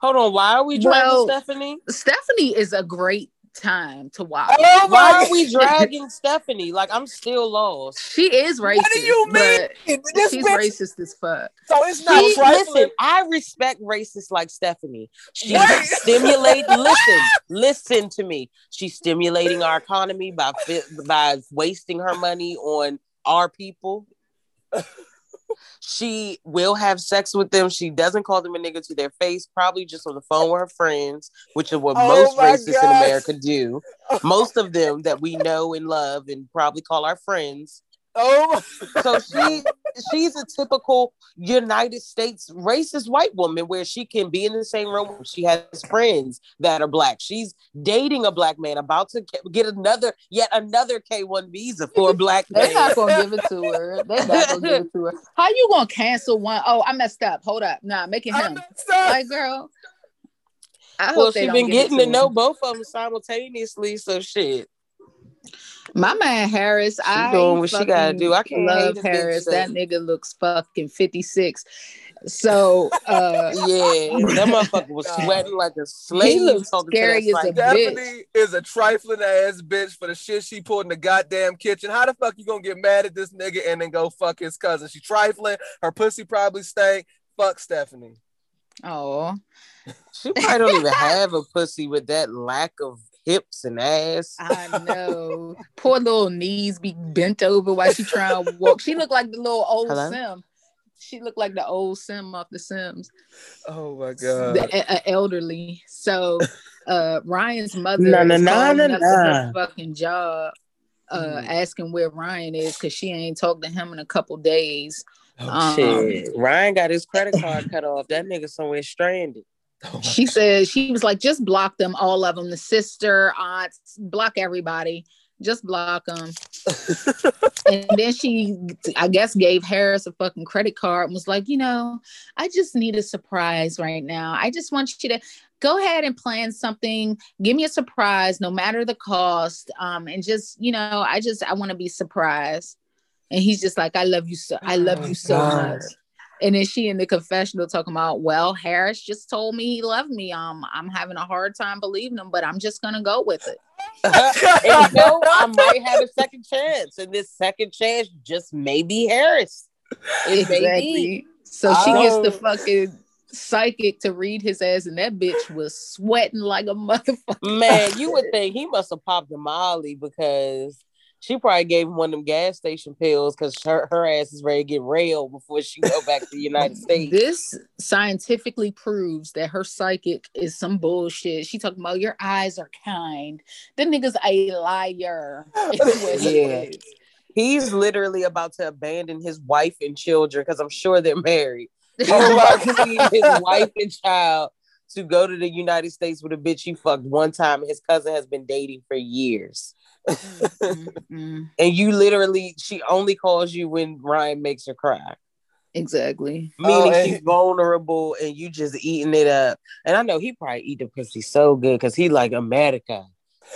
Hold on, why are we dragging Well, Stephanie? Stephanie is a great time to watch. Oh Why are we dragging Stephanie? Like I'm still lost. She is racist. What do you mean? This She's bitch, racist as fuck. so it's not She, trifling. listen, I respect racists like Stephanie. She Wait. stimulate. listen, listen to me. She's stimulating our economy by by wasting her money on our people. She will have sex with them. She doesn't call them a nigga to their face, probably just on the phone with her friends, which is what Oh most racists in. America do. Most of them that we know and love and probably call our friends Oh so she she's a typical United States racist white woman where she can be in the same room. She has friends that are black. She's dating a black man, about to get another yet another K one visa for a black man. They're not gonna give it to her. They're not gonna give it to her. How you gonna cancel one? Oh, I messed up. Hold up. Nah, make it I'm him. messed up. Like, girl. I well, hope they she don't been getting to to know both of them simultaneously. So shit. My man Harris, I doing what she gotta do. I can't love hate a bitch Harris. that- That nigga looks fucking 56. So uh Yeah, that motherfucker was sweating like a slave. He looks talking to scary that as a psych- bitch. Stephanie is a trifling ass bitch for the shit she pulled in the goddamn kitchen. How the fuck you gonna get mad at this nigga and then go fuck his cousin? She trifling. Her pussy probably stank. Fuck Stephanie. oh She probably don't even have a pussy with that lack of hips and ass. I know. Poor little knees be bent over while she trying to walk. She looked like the little old Hello? Sim. She looked like the old Sim off the Sims. Oh my god. the a- a- elderly. So uh Ryan's mother Na, na, is na, calling na, up her fucking job, uh Mhm. asking where Ryan is because she ain't talked to him in a couple days. Oh, Um, Shit, Ryan got his credit card cut off. That nigga somewhere stranded. Oh She God. said she was like, just block them, all of them, the sister, aunts, block everybody, just block them. and then she, I guess, gave Harris a fucking credit card and was like, you know, I just need a surprise right now. I just want you to go ahead and plan something. Give me a surprise, no matter the cost. Um, and just, you know, I just, I want to be surprised. And he's just like, I love you so, I love you so God. much. And then she in the confessional talking about, well, Harris just told me he loved me. Um, I'm having a hard time believing him, but I'm just gonna go with it. and you know, I might have a second chance, and this second chance just may be Harris. It may. So she gets the fucking psychic to read his ass, and that bitch was sweating like a motherfucker. Man, you would think he must have popped a Molly because she probably gave him one of them gas station pills because her, her ass is ready to get railed before she go back to the United States. This scientifically proves that her psychic is some bullshit. She talking about your eyes are kind. The nigga's a liar. is what he Yeah. He's literally about to abandon his wife and children because I'm sure they're married. He's about to leave his wife and child to go to the United States with a bitch he fucked one time his cousin has been dating for years. Mm-mm. And you literally, she only calls you when Ryan makes her cry. Exactly. Meaning Oh, and- she's vulnerable and you just eating it up. And I know he probably eat the pussy so good because he like America.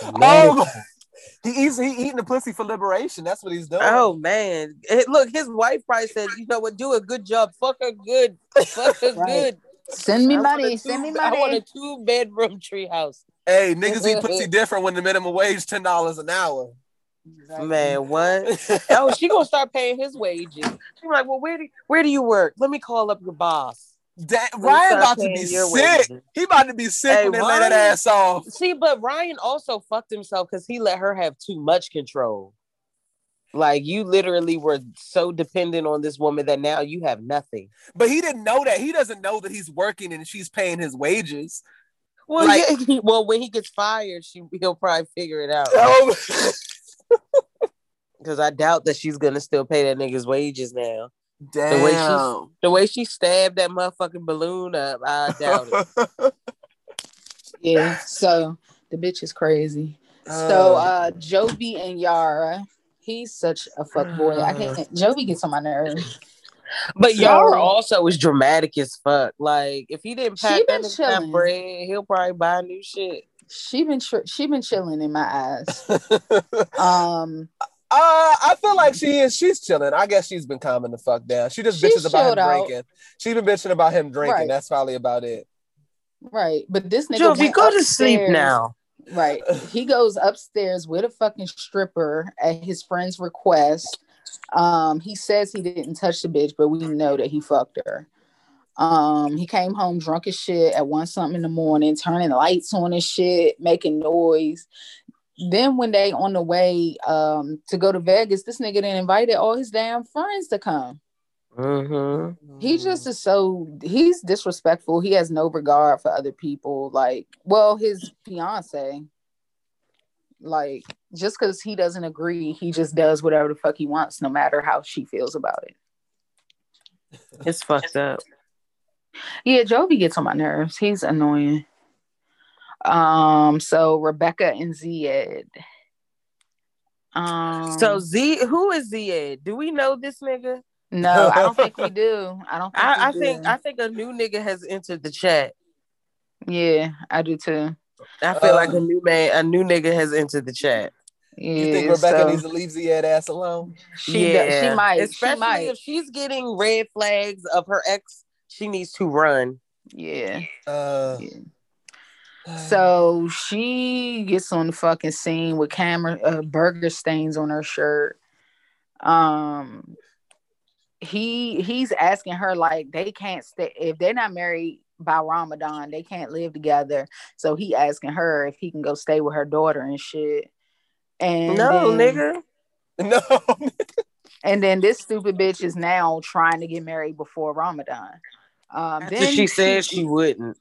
Oh my- he eats he eating the pussy for liberation. That's what he's doing. Oh man. Eh, Look, his wife probably said, you know what, do a good job. Fuck her good. Fuck her Right. good. Send me I want a money. Send me money. I want a two bedroom tree house. Hey, niggas eat pussy different when the minimum wage ten dollars an hour. Man, what? oh, she gonna start paying his wages. She's like, well, where do where do you work? Let me call up your boss. Da- Let me Ryan about to be sick. wages. He about to be sick Hey, when they lay that ass off. See, but Ryan also fucked himself because he let her have too much control. Like you literally were so dependent on this woman that now you have nothing. But he didn't know that. He doesn't know that he's working and she's paying his wages. Well, Like- yeah, he- well, when he gets fired, she he'll probably figure it out. Oh, Because I doubt that she's gonna still pay that nigga's wages now. way she- damn. The way she stabbed that motherfucking balloon up, I doubt it. Yeah. So the bitch is crazy. So uh Jovi and Yara, he's such a fuck boy. I can't Jovi gets on my nerves. But So- Yara also is dramatic as fuck. Like if he didn't She pack that been that bread, he'll probably buy new shit. She been tr- she been chilling in my eyes. Um Uh, I feel like she is. She's chilling. I guess she's been calming the fuck down. She just She's bitches about him out. drinking. She's been bitching about him drinking. Right. That's probably about it. right, but this nigga Jovi, went go to sleep now. Right. He goes upstairs with a fucking stripper at his friend's request. Um, he says he didn't touch the bitch, but we know that he fucked her. Um, he came home drunk as shit at one something in the morning, turning the lights on and shit, making noise. Then when they on the way um to go to Vegas, this nigga then invited all his damn friends to come. Mm-hmm. He just is so he's disrespectful. He has no regard for other people. Like, well, his fiance, like, just because he doesn't agree, he just does whatever the fuck he wants, no matter how she feels about it. It's fucked up. Yeah, Jovi gets on my nerves. He's annoying. Um, so Rebecca and Zed. Um, So Z, who is Zed? Do we know this nigga? no, I don't think we do. I don't. Think I, I we think. I think a new nigga has entered the chat. yeah, I do too. I feel Uh, like a new man, a new nigga has entered the chat. Yeah, You think Rebecca so needs to leave Zied ass alone? she does, she might. especially she might. if she's getting red flags of her ex. She needs to run. Yeah. Uh, yeah. So she gets on the fucking scene with camera uh, burger stains on her shirt. Um he he's asking her like they can't stay if they're not married by Ramadan, they can't live together. So he asking her if he can go stay with her daughter and shit. And no, then- nigga. no. And then this stupid bitch is now trying to get married before Ramadan. Um, After then she said she wouldn't.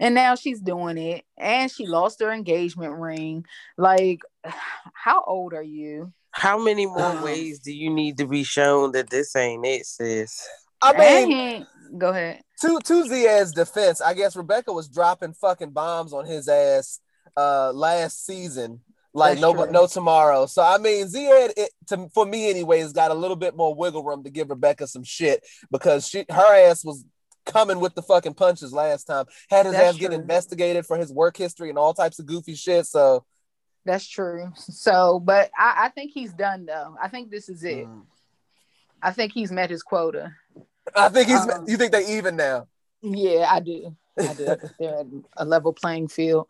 and now she's doing it and she lost her engagement ring like how old are you How many more Um, ways do you need to be shown that this ain't it, sis? I mean, go ahead to to Zied's defense, I guess Rebecca was dropping fucking bombs on his ass uh last season. Like That's no true. no tomorrow. So I mean Ziad it, to, for me anyways got a little bit more wiggle room to give Rebecca some shit because she her ass was coming with the fucking punches last time. Had his That's ass get investigated for his work history and all types of goofy shit. So that's true so but I, I think he's done though i think this is it mm. i think he's met his quota I think he's Um, you think they even now. yeah i do i do they're at a level playing field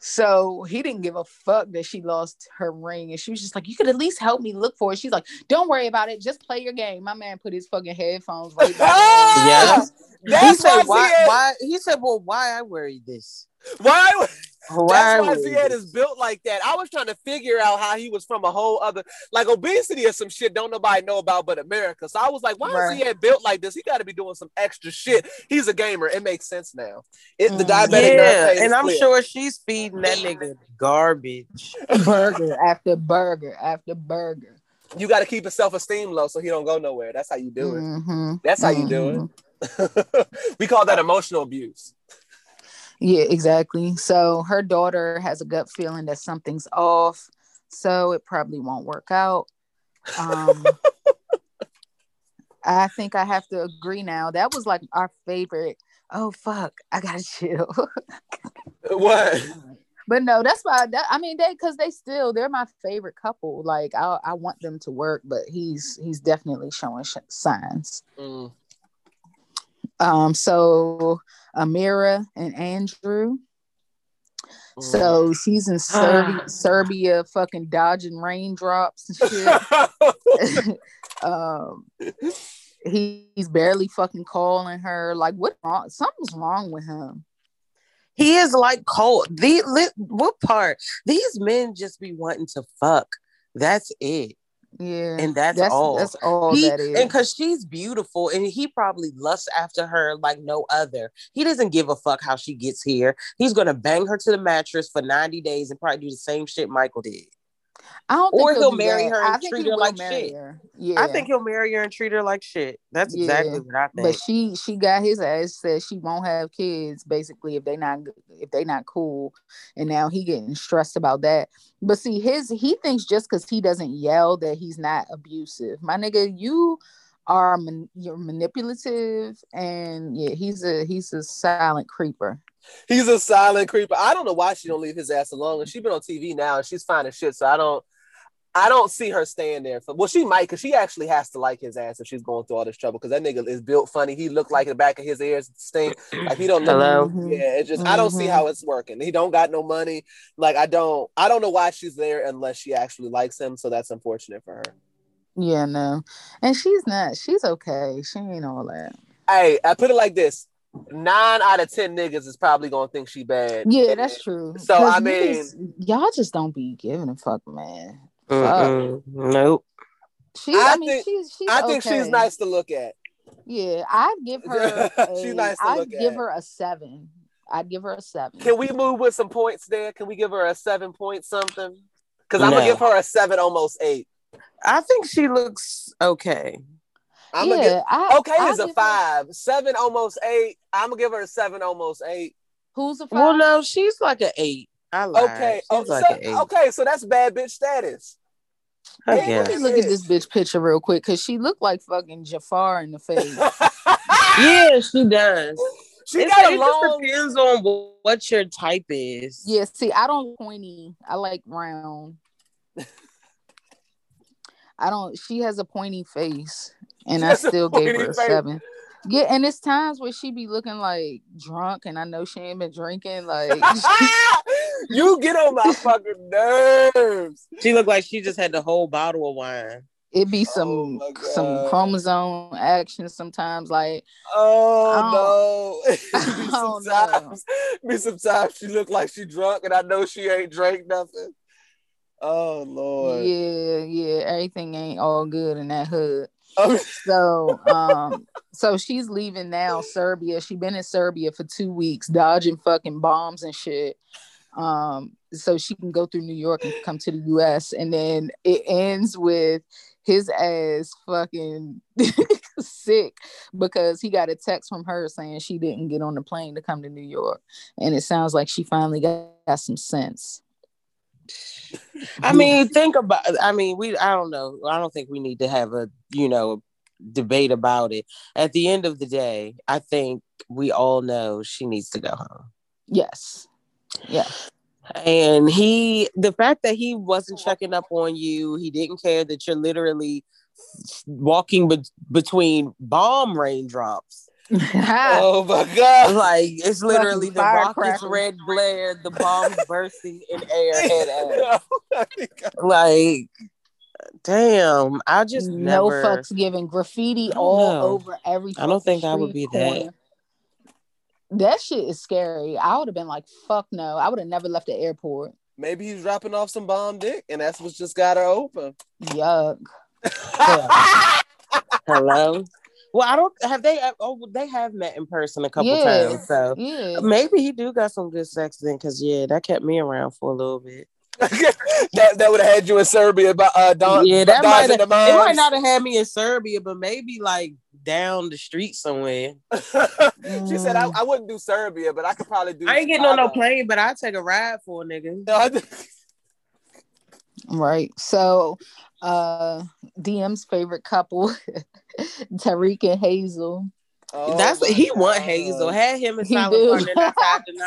so he didn't give a fuck that she lost her ring and she was just like you could at least help me look for it she's like don't worry about it just play your game my man put his fucking headphones right back on. Yes. he said, why, why, why? He said, well, why I worry this? why Why That's I why worry Zied is built like that. I was trying to figure out how he was from a whole other, like obesity or some shit don't nobody know about but America. So I was like, why Right. is Zied built like this? He got to be doing some extra shit. He's a gamer. It makes sense now. It, the Mm. diabetic Yeah, and I'm clear. sure she's feeding that nigga garbage. burger after burger after burger you got to keep his self esteem low so he don't go nowhere. That's how you do it. Mhm. That's how you do it. we call that emotional abuse. Yeah, exactly. So her daughter has a gut feeling that something's off, so it probably won't work out. Um, I think I have to agree now. That was like our favorite. Oh fuck, I gotta chill. What? but no, that's why. That, I mean, they because they still they're my favorite couple. Like I, I want them to work, but he's he's definitely showing sh- signs. Mm. Um, so Amira and Andrew. Mm. So she's in Serbia, Serbia, fucking dodging raindrops and shit. um, he, he's barely fucking calling her. Like, what wrong? Something's wrong with him. He is like cold. The what part? These men just be wanting to fuck. That's it. Yeah, And that's all. That's all He, that is. and because she's beautiful and he probably lusts after her like no other. He doesn't give a fuck how she gets here. He's gonna bang her to the mattress for 90 days and probably do the same shit Michael did. I don't or think he'll marry that. her and I think treat he her like shit. her. Yeah, I think he'll marry her and treat her like shit. That's Yeah, exactly what I think. but she she got his ass said she won't have kids basically if they not if they not cool and now he getting stressed about that but see his he thinks just because he doesn't yell that he's not abusive my nigga you are man, you're manipulative and yeah he's a he's a silent creeper He's a silent creeper. I don't know why she don't leave his ass alone. And she's been on TV now and she's fine as shit. So I don't I don't see her staying there. For, well, she might because she actually has to like his ass if she's going through all this trouble. Because that nigga is built funny. He looked like the back of his ears stink. Like he don't look. Hello? Yeah, it's just I don't see how mm-hmm. it's working. He don't got no money. Like I don't I don't know why she's there unless she actually likes him. So that's unfortunate for her. Yeah no and she's not she's okay she ain't all that Hey, I put it like this: nine out of ten niggas is probably gonna think she bad. yeah And- that's true So I mean- niggas- y'all just don't be giving a fuck man Mm-mm. Nope. She, I I, mean, think- she's she's. I think she's nice to look at. Yeah, I'd give her. A, She's nice to I'd look give at. her a seven. I'd give her a seven. Can we move with some points there? Can we give her a seven point something? Because I'm gonna give her a seven, almost eight. I think she looks okay. I'm yeah, gonna give I, okay I'll is a give her- five, seven, almost eight. I'm gonna give her a seven, almost eight. who's a five? Well, no, she's like an eight. I lied. Okay, She's oh, like so- an eight. okay, so that's bad bitch status. I Yeah. Let me look at this bitch picture real quick because she looked like fucking Jafar in the face. Yeah, she does. she It's got like- a it long. just depends on what your type is. yeah, see, I don't pointy. I like round. I don't. She has a pointy face, and She I still gave her a face. seven. Yeah, and it's times where she be looking like drunk, and I know she ain't been drinking. Like you get on my fucking nerves. She looked like she just had the whole bottle of wine. it be Oh some my some chromosome action sometimes. Like Oh no! I be don't know. sometimes, be sometimes she look like she drunk, and I know she ain't drank nothing. Oh lord! yeah, yeah, everything ain't all good in that hood. I So um so she's leaving now Serbia. She been in Serbia for two weeks, dodging fucking bombs and shit. Um, so she can go through New York and come to the US. And then it ends with his ass fucking sick because he got a text from her saying she didn't get on the plane to come to New York. And it sounds like she finally got, got some sense. I mean, think about. I mean, we. I don't know. I don't think we need to have a you know debate about it. At the end of the day, I think we all know she needs to go home. Yes. Yeah. And he, the fact that he wasn't checking up on you, he didn't care that you're literally walking be- between bomb raindrops. oh my god! Like it's literally the rockets red glare, the bombs bursting in air head ass. Oh Like, damn, I just no never. fucks given. Graffiti all know. over everything. I don't think I would street be that. That shit is scary. I would have been like, "Fuck no!" I would have never left the airport. Maybe he's dropping off some bomb dick, and that's what's just got her open. Yuck. Hello. Well, I don't have they. Oh, they have met in person a couple Yeah. times, so Yeah. maybe he do got some good sex then. Because yeah, that kept me around for a little bit. that that would have had you in Serbia, but uh, Don, yeah, that might dodging have, the it might not have had me in Serbia, but maybe like down the street somewhere. she said, I, "I wouldn't do Serbia, but I could probably do." I ain't getting on no plane, but I take a ride for a nigga. No, I- Right. So, uh, DM's favorite couple, Tarik and Hazel. Oh That's my he want Hazel. Had him and He Silent. Partner not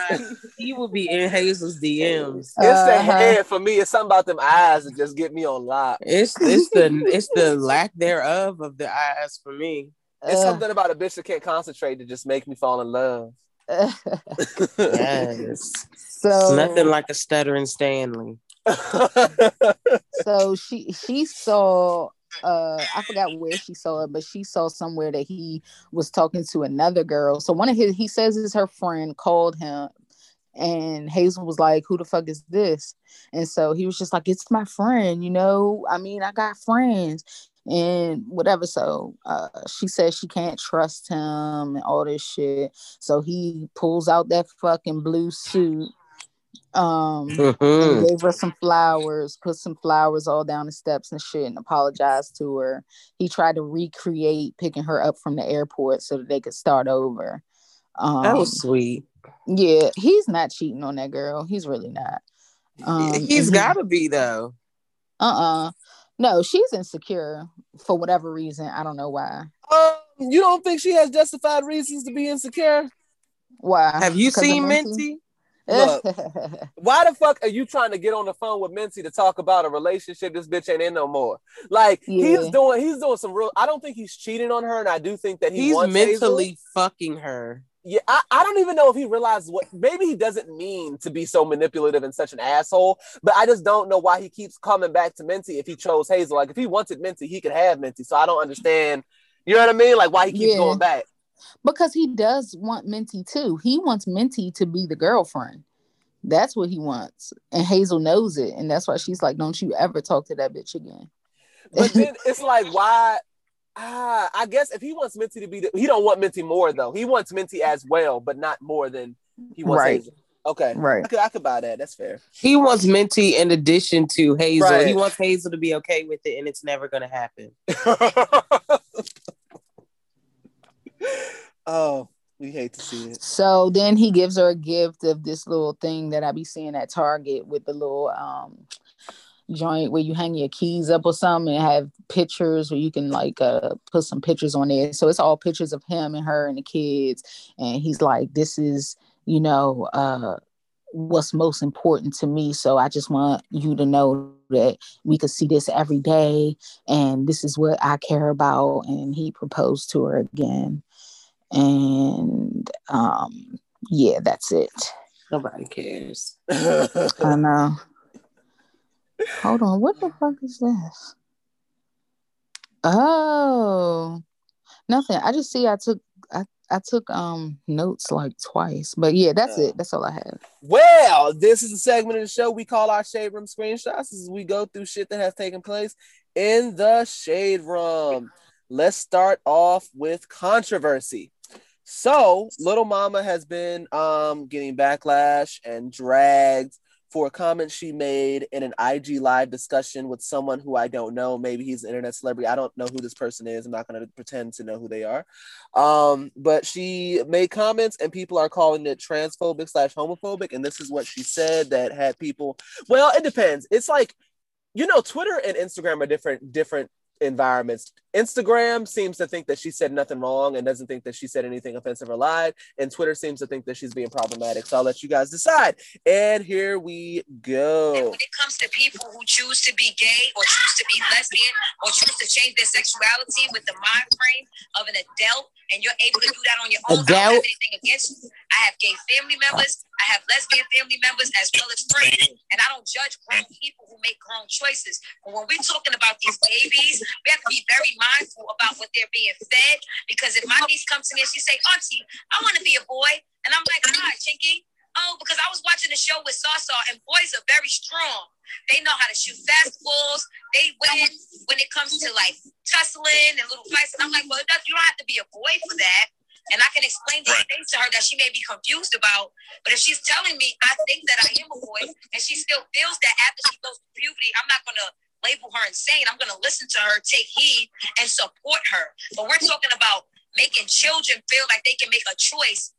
tied. He would be in Hazel's DMs. It's the Uh-huh. head for me. It's something about them eyes that just get me on lock. It's it's the it's the lack thereof of the eyes for me. It's Uh, something about a bitch that can't concentrate to just make me fall in love. Yes. so Nothing like a stuttering Stanley. so she she saw uh I forgot where she saw it, but she saw somewhere that he was talking to another girl. So one of his he says is her friend called him And Hazel was like, Who the fuck is this? And so he was just like, It's my friend, you know. I mean, I got friends and whatever. So uh, she says she can't trust him and all this shit. So he pulls out that fucking blue suit um Mhm. gave her some flowers, put some flowers all down the steps and shit, and apologized to her. He tried to recreate picking her up from the airport so that they could start over. Um, That was sweet. yeah, he's not cheating on that girl. He's really not. Um, He's and he- got to be though. uh-uh. No, she's insecure for whatever reason. I don't know why. Um, you don't think she has justified reasons to be insecure? Why? Have you seen Minty? Minty? Look. Why the fuck are you trying to get on the phone with Minty to talk about a relationship this bitch ain't in no more? Like Yeah. he's doing, he's doing some real. I don't think he's cheating on her, and I do think that he He's wants Hazel. mentally fucking her. Yeah, I, I don't even know if he realizes what. Maybe he doesn't mean to be so manipulative and such an asshole, but I just don't know why he keeps coming back to Minty if he chose Hazel. Like if he wanted Minty, he could have Minty. So I don't understand. You know what I mean? Like why he keeps Yeah. going back. Because he does want Minty too. He wants Minty to be the girlfriend. That's what he wants. And Hazel knows it. And that's why she's like, Don't you ever talk to that bitch again. But then it's like, why? Ah, I guess if he wants Minty to be, the, he don't want Minty more though. He wants Minty as well, but not more than he wants Right. Hazel. Okay, Right. I could, I could buy that. That's fair. He wants Minty in addition to Hazel. Right. He wants Hazel to be okay with it, and it's never gonna happen. oh, we hate to see it. So then he gives her a gift of this little thing that I be seeing at Target with the little um joint where you hang your keys up or something and have pictures where you can like uh put some pictures on there. So it's all pictures of him and her and the kids. And he's like, This is, you know, uh what's most important to me. So I just want you to know that we could see this every day and this is what I care about. And he proposed to her again. And um yeah, that's it. Nobody cares. I know. Hold on, what the fuck is this? Oh, nothing. I just see I took I, I took um notes like twice, but yeah, that's it. That's all I have. Well, this is a segment of the show we call our Shade Room screenshots. as we go through shit that has taken place in the Shade Room. Let's start off with controversy. So, Lil Mama has been um, getting backlash and dragged for a comment she made in an IG live discussion with someone who I don't know. Maybe he's an internet celebrity. I don't know who this person is. I'm not going to pretend to know who they are. Um, but she made comments and people are calling it transphobic slash homophobic. And this is what she said that had people. Well, it depends. It's like, you know, Twitter and Instagram are different, different environments. Instagram seems to think that she said nothing wrong and doesn't think that she said anything offensive or lied. And Twitter seems to think that she's being problematic. So I'll let you guys decide. And here we And go. when it comes to people who choose to be gay or choose to be lesbian or choose to change their sexuality with the mind frame of an adult, and you're able to do that on your own, I don't have anything against you. I have gay family members, I have lesbian family members, as well as friends, and I don't judge grown people who make grown choices. But when we're talking about these babies, we have to be very mindful about what they're being fed. Because if my niece comes to me and she say, "Auntie, I want to be a boy," and I'm like, "Hi, Chinky." Oh, because I was watching the show with Sasa, and boys are very strong. They know how to shoot fastballs. They win when it comes to like tussling and little fights. And I'm like, well, does, you don't have to be a boy for that. And I can explain these things to her that she may be confused about. But if she's telling me, I think that I am a boy, and she still feels that after she goes through puberty, I'm not going to label her insane. I'm going to listen to her, take heed, and support her. But we're talking about making children feel like they can make a choice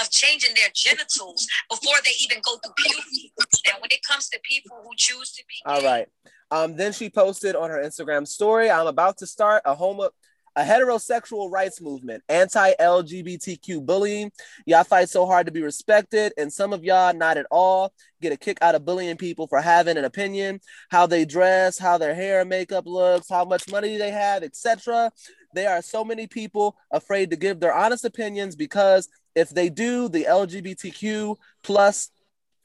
of changing their genitals before they even go through puberty. Now, when it comes to people who choose to be All right. Um, then she posted on her Instagram story, I'm about to start a homo a heterosexual rights movement, anti-LGBTQ bullying. Y'all fight so hard to be respected, and some of y'all not at all get a kick out of bullying people for having an opinion, how they dress, how their hair and makeup looks, how much money they have, etc. There are so many people afraid to give their honest opinions because if they do, the LGBTQ plus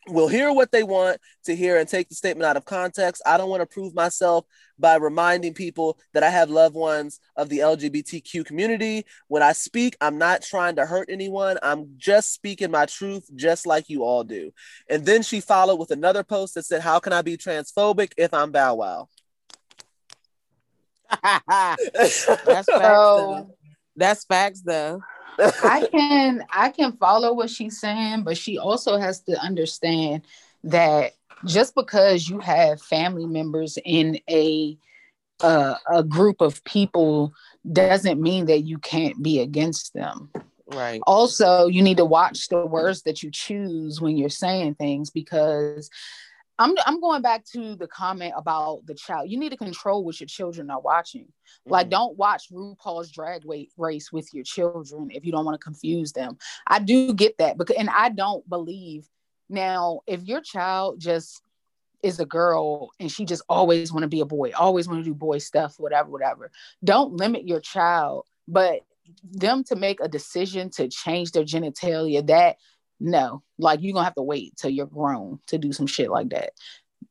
will hear what they want to hear and take the statement out of context. I don't want to prove myself by reminding people that I have loved ones of the LGBTQ community. When I speak, I'm not trying to hurt anyone. I'm just speaking my truth, just like you all do. And then she followed with another post that said, How can I be transphobic if I'm Bow Wow? That's. So-. That's facts, though. I can I can follow what she's saying, but she also has to understand that just because you have family members in a uh, a group of people doesn't mean that you can't be against them. Right. Also, you need to watch the words that you choose when you're saying things because I'm I'm going back to the comment about the child. You need to control what your children are watching. Like, Mhm. don't watch RuPaul's Drag Race with your children if you don't want to confuse them. I do get that, because and I don't believe now if your child just is a girl and she just always want to be a boy, always want to do boy stuff, whatever, whatever. Don't limit your child, but them to make a decision to change their genitalia, that no, like you're gonna have to wait till you're grown to do some shit like that.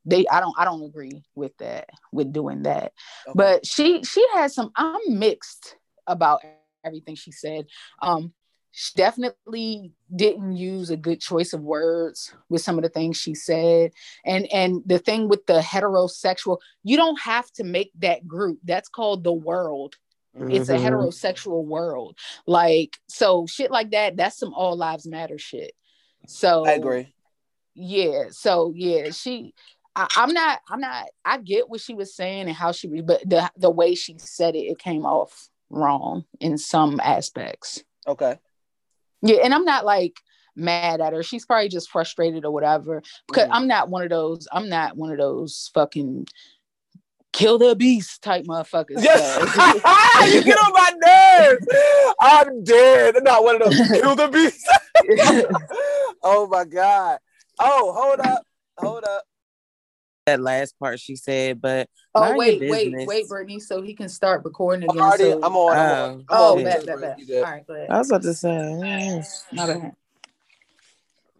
They, I don't, I don't agree with that, with doing that. Okay. But she, she has some. I'm mixed about everything she said. Um, she definitely didn't use a good choice of words with some of the things she said, and and the thing with the heterosexual, you don't have to make that group. That's called the world it's a Mhm. heterosexual world like so shit like that that's some all lives matter shit so I agree. yeah so yeah she I, i'm not i'm not i get what she was saying and how she but the the way she said it it came off wrong in some aspects Okay. yeah and i'm not like mad at her she's probably just frustrated or whatever because Mhm. i'm not one of those i'm not one of those fucking kill the beast type motherfuckers Yes. you get on my nerves. I'm dead. Not one of those kill the beast. oh my god. Oh, hold up. Hold up. That last part she said, but Oh wait, wait, wait, Brittany, so he can start recording I'm again. already. so- I'm on. I'm on. Oh. I'm Oh, on. bet, bet, bet. All right, go ahead. I was about to say, yes. My bad.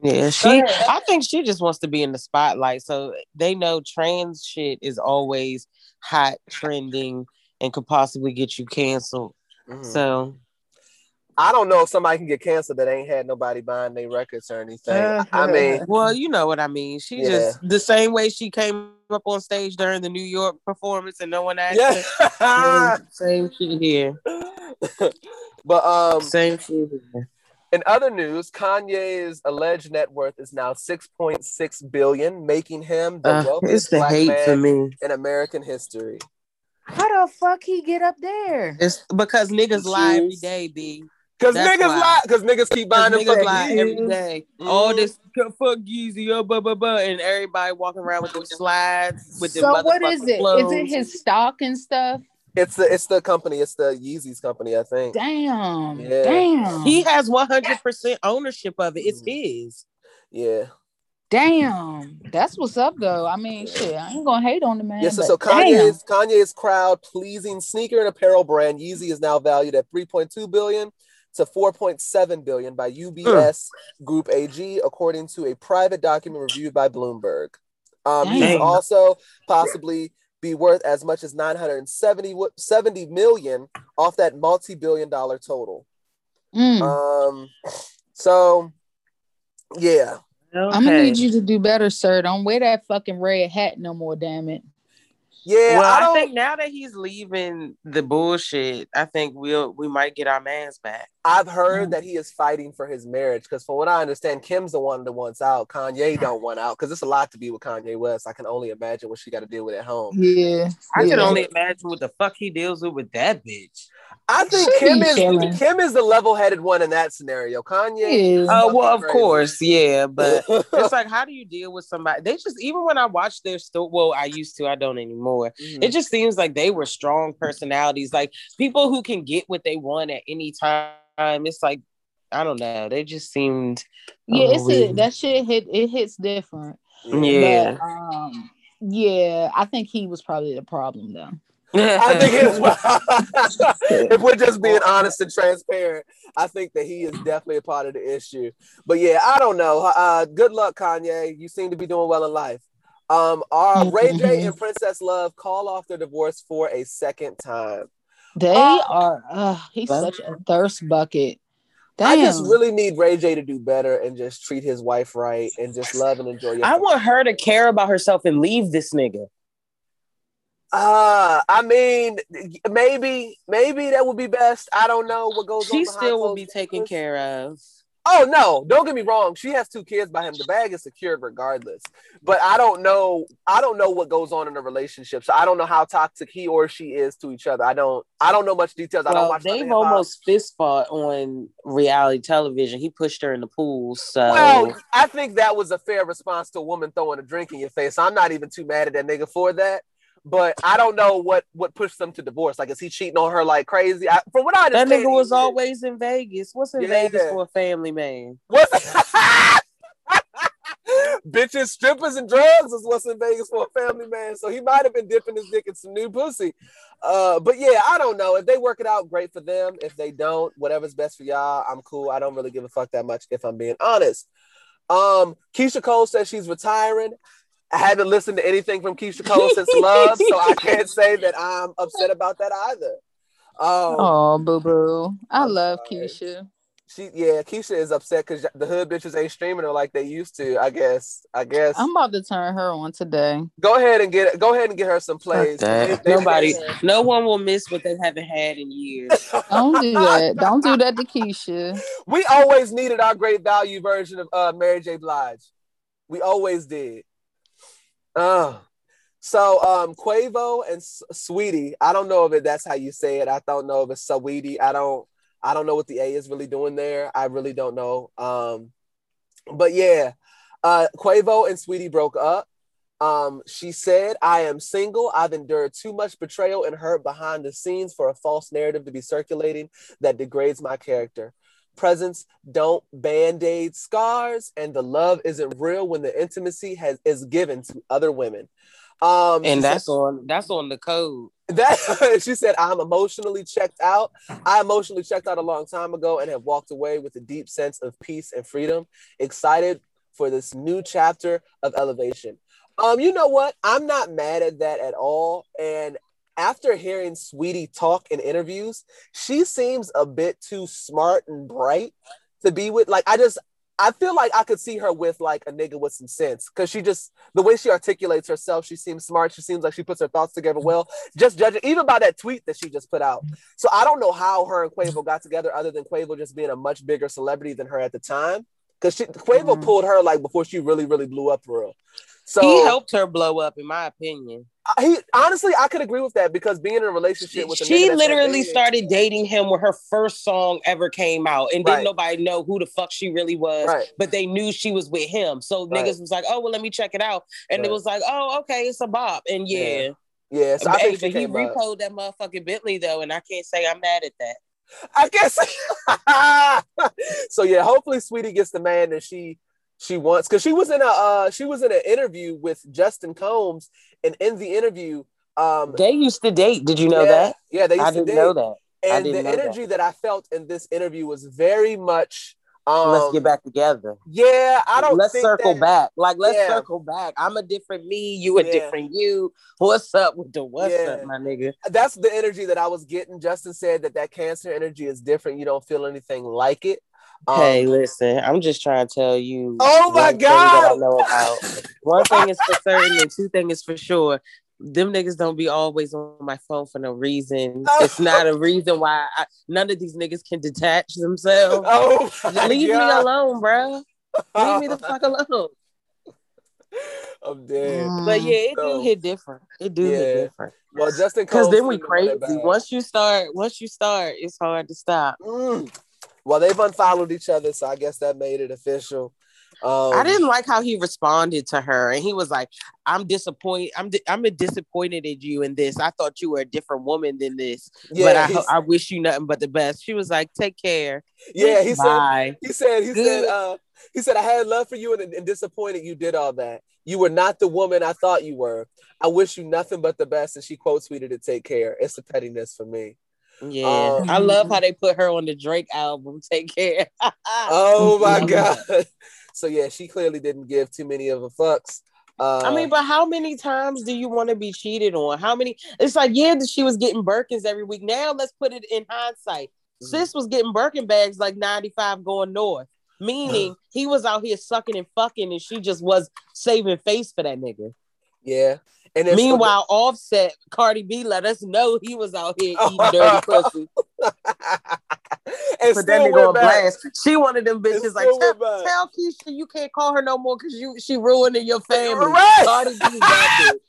yeah, she. I think she just wants to be in the spotlight, so they know trans shit is always hot, trending, and could possibly get you canceled. Mhm. So I don't know if somebody can get canceled that ain't had nobody buying their records or anything. I mean, Well, you know what I mean. She Yeah. just the same way she came up on stage during the New York performance and no one asked yeah. her. Same, same shit here. but um, Same shit here. in other news, Kanye's alleged net worth is now 6.6 billion, making him the Uh, it's wealthiest the black hate man for me. in American history. How the fuck he get up there? It's because niggas lie every day, Shoes. B. Cause That's niggas why. lie. Cause niggas keep Because buying them niggas fucking lie Yeezys. every day. Mhm. All this fuck Yeezy, oh, blah, blah, blah, and everybody walking around with them slides with them So what is motherfucking it? Is clothes. it his stock and stuff? It's the it's the company. It's the Yeezys company, I think. Damn. Yeah. Damn. He has 100% ownership of it. It's Mhm. his. Yeah. Damn. That's what's up though. I mean, shit. I ain't gonna hate on the man. Yeah, so, but so damn. Kanye's Kanye's crowd pleasing sneaker and apparel brand Yeezy is now valued at 3.2 billion to 4.7 billion by UBS Group AG, according to a private document reviewed by Bloomberg. Um, he Dang. will also possibly be worth as much as 970 70 million off that multi-billion dollar total. Mm. Um, so yeah, I'm gonna need you to do better, sir. Don't wear that fucking red hat no more, damn it. Yeah. well, I I, think now that he's leaving the bullshit, I think we'll we might get our man's back. I've heard Mm. that he is fighting for his marriage because, from what I understand, Kim's the one that wants out. Kanye don't want out because it's a lot to be with Kanye West. I can only imagine what she got to deal with at home. Yeah. I yeah. can only imagine what the fuck he deals with with that bitch. I think Kim is chilling. Kim is the level-headed one in that scenario. Kanye. Yeah. Oh well, of crazy. course, yeah, but it's like, how do you deal with somebody? They just even when I watch their story, well, I used to, I don't anymore. Mhm. It just seems like they were strong personalities, like people who can get what they want at any time. It's like I don't know, they just seemed Yeah, it's a, that shit hit it hits different. yeah. But um yeah, I think he was probably the problem though. I think it's if we're just being honest and transparent, I think that he is definitely a part of the issue. But yeah, I don't know. Uh, good luck, Kanye. You seem to be doing well in life. Um, are Ray J and Princess Love call off their divorce for a second time? They Oh. are. Uh, he's such a thirst bucket. Damn. I just really need Ray J to do better and just treat his wife right and just love and enjoy your I want her to care about herself and leave this nigga. Uh, I mean, maybe, maybe that would be best. I don't know what goes on. She still will be taken care of. Oh no, don't get me wrong. She has two kids by him. The bag is secured regardless. But I don't know. I don't know what goes on in a relationship. So I don't know how toxic he or she is to each other. I don't. I don't know much details. I don't watch. They've almost fist fought on reality television. He pushed her in the pool. So Well, I think that was a fair response to a woman throwing a drink in your face. I'm not even too mad at that nigga for that. But I don't know what what pushed them to divorce. Like, is he cheating on her like crazy? I, from what I that understand, nigga was always in Vegas. What's in Yeah. Vegas for a family man? What? Bitches, strippers, and drugs is what's in Vegas for a family man. So he might have been dipping his dick in some new pussy. Uh, but yeah, I don't know. If they work it out, great for them. If they don't, whatever's best for y'all, I'm cool. I don't really give a fuck that much if I'm being honest. Um, Keyshia Cole says she's retiring. I haven't listened to anything from Keyshia Cole since Love, so I can't say that I'm upset about that either. Um, Oh, boo boo. I love sorry. Keyshia. she yeah, Keyshia is upset because the hood bitches ain't streaming her like they used to. I guess. I guess. I'm about to turn her on today. go ahead and get go ahead and get her some plays. They- they- Nobody, no one will miss what they haven't had in years. Don't do that. Don't do that to Keyshia. we always needed our great value version of uh, Mary J. Blige. We always did. Uh, so um, Quavo and S- Sweetie. I don't know if it, that's how you say it. I don't know if it's Sweetie. I don't. I don't know what the A is really doing there. I really don't know. Um, but yeah, uh, Quavo and Sweetie broke up. Um, she said, I am single. I've endured too much betrayal and hurt behind the scenes for a false narrative to be circulating that degrades my character. Presents don't band-aid scars, and the love isn't real when the intimacy has is given to other women. Um, And that's said- on that's on the code. that she said, I'm emotionally checked out. I emotionally checked out a long time ago and have walked away with a deep sense of peace and freedom, excited for this new chapter of elevation. Um, you know what? I'm not mad at that at all. And after hearing Sweetie talk in interviews, she seems a bit too smart and bright to be with. Like, I just I feel like I could see her with like a nigga with some sense because she just the way she articulates herself, she seems smart. She seems like she puts her thoughts together well. Just judging even by that tweet that she just put out. So I don't know how her and Quavo got together, other than Quavo just being a much bigger celebrity than her at the time. Because she Quavo Mhm. pulled her like before she really really blew up for real. So he helped her blow up, in my opinion. he honestly I could agree with that because being in a relationship with a She literally that started dating him when her first song ever came out, and Right. didn't nobody know who the fuck she really was. Right. But they knew she was with him, so Right. niggas was like, "Oh, well, let me check it out," and Right. it was like, "Oh, okay, it's a bop." And yeah, Yeah, so I think she but he came repoed that motherfucking Bentley though, and I can't say I'm mad at that. I guess. so yeah, hopefully Sweetie gets the man that she she wants because she was in a uh, she was in an interview with Justin Combs, and in the interview, um, They used to date. Did you know yeah, that? Yeah, they used I to didn't date. know that. And the know that. energy that. I felt in this interview was very much. Um, let's get back together. Yeah, I don't. Let's circle that- back. Like let's Yeah. circle back. I'm a different me. You a Yeah. different you. What's up with the what's Yeah. up, my nigga? That's the energy that I was getting. Justin said that that cancer energy is different. You don't feel anything like it. Um, hey, listen, I'm just trying to tell you. Oh my that I God! know about. One thing is for certain, and two things is for sure. Them niggas don't be always on my phone for no reason. Oh. It's not a reason why I, none of these niggas can detach themselves. Oh, my Leave me alone, bro. Leave me the fuck alone. I'm dead. But yeah, it So- do hit different. It do Yeah. hit different. Well, Justin Because then we seemed to run it crazy. Once you start, once you start, it's hard to stop. Mm. Well, they've unfollowed each other, so I guess that made it official. Um, I didn't like how he responded to her, and he was like, "I'm disappointed. I'm di- I'm disappointed in you in this. I thought you were a different woman than this, but I, I wish you nothing but the best." She was like, "Take care." yeah. He said He said, he said, uh, he said, I had love for you and, and disappointed you did all that. You were not the woman I thought you were. I wish you nothing but the best. And she quote tweeted to take care. It's the pettiness for me. Yeah, Um, I love how they put her on the Drake album. Take care. Oh my God. So yeah, she clearly didn't give too many of a fucks. Uh, I mean, but how many times do you want to be cheated on? How many? It's like, yeah, she was getting Birkins every week. Now let's put it in hindsight. Mhm. Sis was getting Birkin bags like 95 going north, meaning he was out here sucking and fucking, and she just was saving face for that nigga. yeah. And then Meanwhile, Offset, Cardi B let us know he was out here eating dirty pussy. and Put that nigga on blast. She one of them bitches like tell, tell Keisha you can't call her no more because you she ruining your family. Right. Cardi B. Cardi-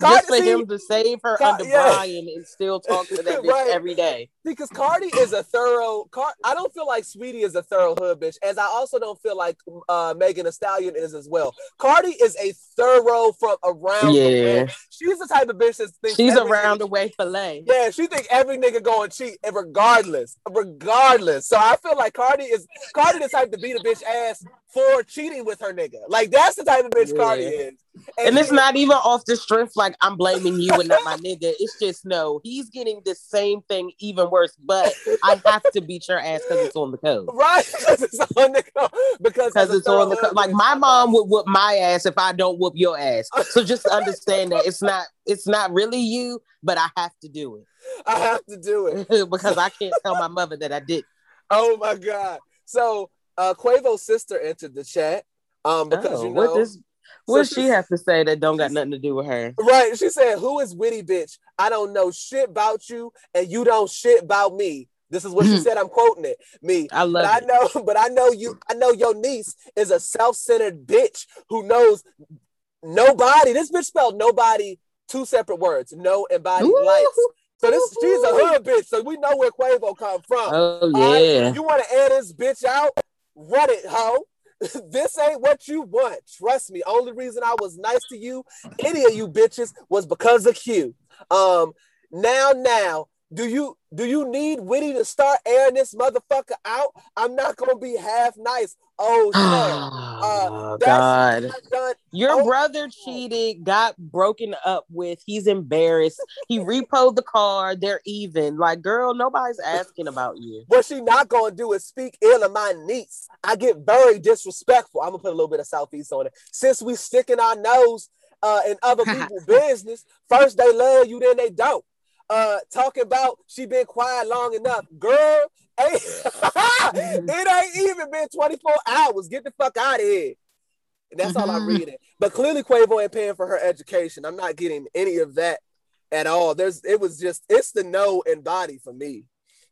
Just for see, him to save her Car- under yeah. Brian and still talk to that bitch Right. every day. because Cardi is a thorough. Car- I don't feel like Sweetie is a thorough hood bitch, as I also don't feel like uh, Megan Thee Stallion is as well. Cardi is a thorough from around. Yeah. she's the type of bitch that thinks She's around the way fillet. Yeah, she think every nigga going cheat, and regardless, regardless. So I feel like Cardi is Cardi the type to beat a bitch ass for cheating with her nigga. Like that's the type of bitch Yeah. Cardi is. And it's she- not even off the strength like I'm blaming you and not my nigga. It's just no, he's getting the same thing even worse. But I have to beat your ass because it's on the code. right because it's on the co- because Because as a it's on the code. Like my mom would whoop my ass if I don't whoop your ass. So just understand that it's not it's not really you, but I have to do it. I have to do it. it because I can't tell my mother that I did. Oh my god. So uh Quavo's sister entered the chat. Um because Oh, you what know this what so she she's- have to say that don't got nothing to do with her? Right. She said, Who is witty bitch? I don't know shit about you, and you don't shit about me. This is what she said. I'm quoting it. Me. I love But I know, but I know you, I know your niece is a self-centered bitch who knows nobody. This bitch spelled nobody, two separate words, no and body Ooh. likes. So this she's a hood bitch. So we know where Quavo come from. Oh All right? yeah. You want to air this bitch out? Run it, hoe. this ain't what you want. Trust me. Only reason I was nice to you, any of you bitches, was because of Q. Um, now, now, do you do you need Witty to start airing this motherfucker out? I'm not gonna be half nice. Oh Oh that's- God. Your Oh. brother cheated, got broken up with. He's embarrassed. He repoed the car. They're even. Like, girl, nobody's asking about you. What she not gonna do is speak ill of my niece. I get very disrespectful. I'm gonna put a little bit of southeast on it. Since we sticking our nose uh, in other people's business, first they love you, then they don't. Uh, talking about she been quiet long enough, girl. Ain't, it ain't even been 24 hours. Get the fuck out of here. And that's all I'm Mhm. reading. But clearly, Quavo ain't paying for her education. I'm not getting any of that at all. There's, it was just, it's the no and body for me.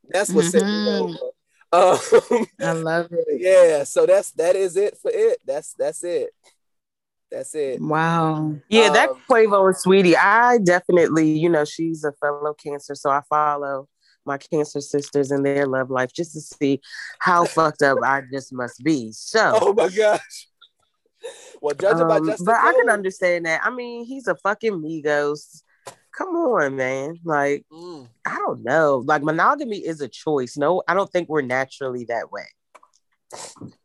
That's what set me Mhm. over. Um, I love it. yeah, so that's that is it for it. That's that's it. That's it. Wow. Yeah, that Um, Quavo and Sweetie, I definitely, you know, she's a fellow cancer, so I follow my cancer sisters and their love life just to see how fucked up I just must be. So, Oh my gosh. Well, judging by um, Justin but I can understand that. I mean, he's a fucking Migos. Come on, man. Like, Mm, I don't know. Like, monogamy is a choice. No, I don't think we're naturally that way.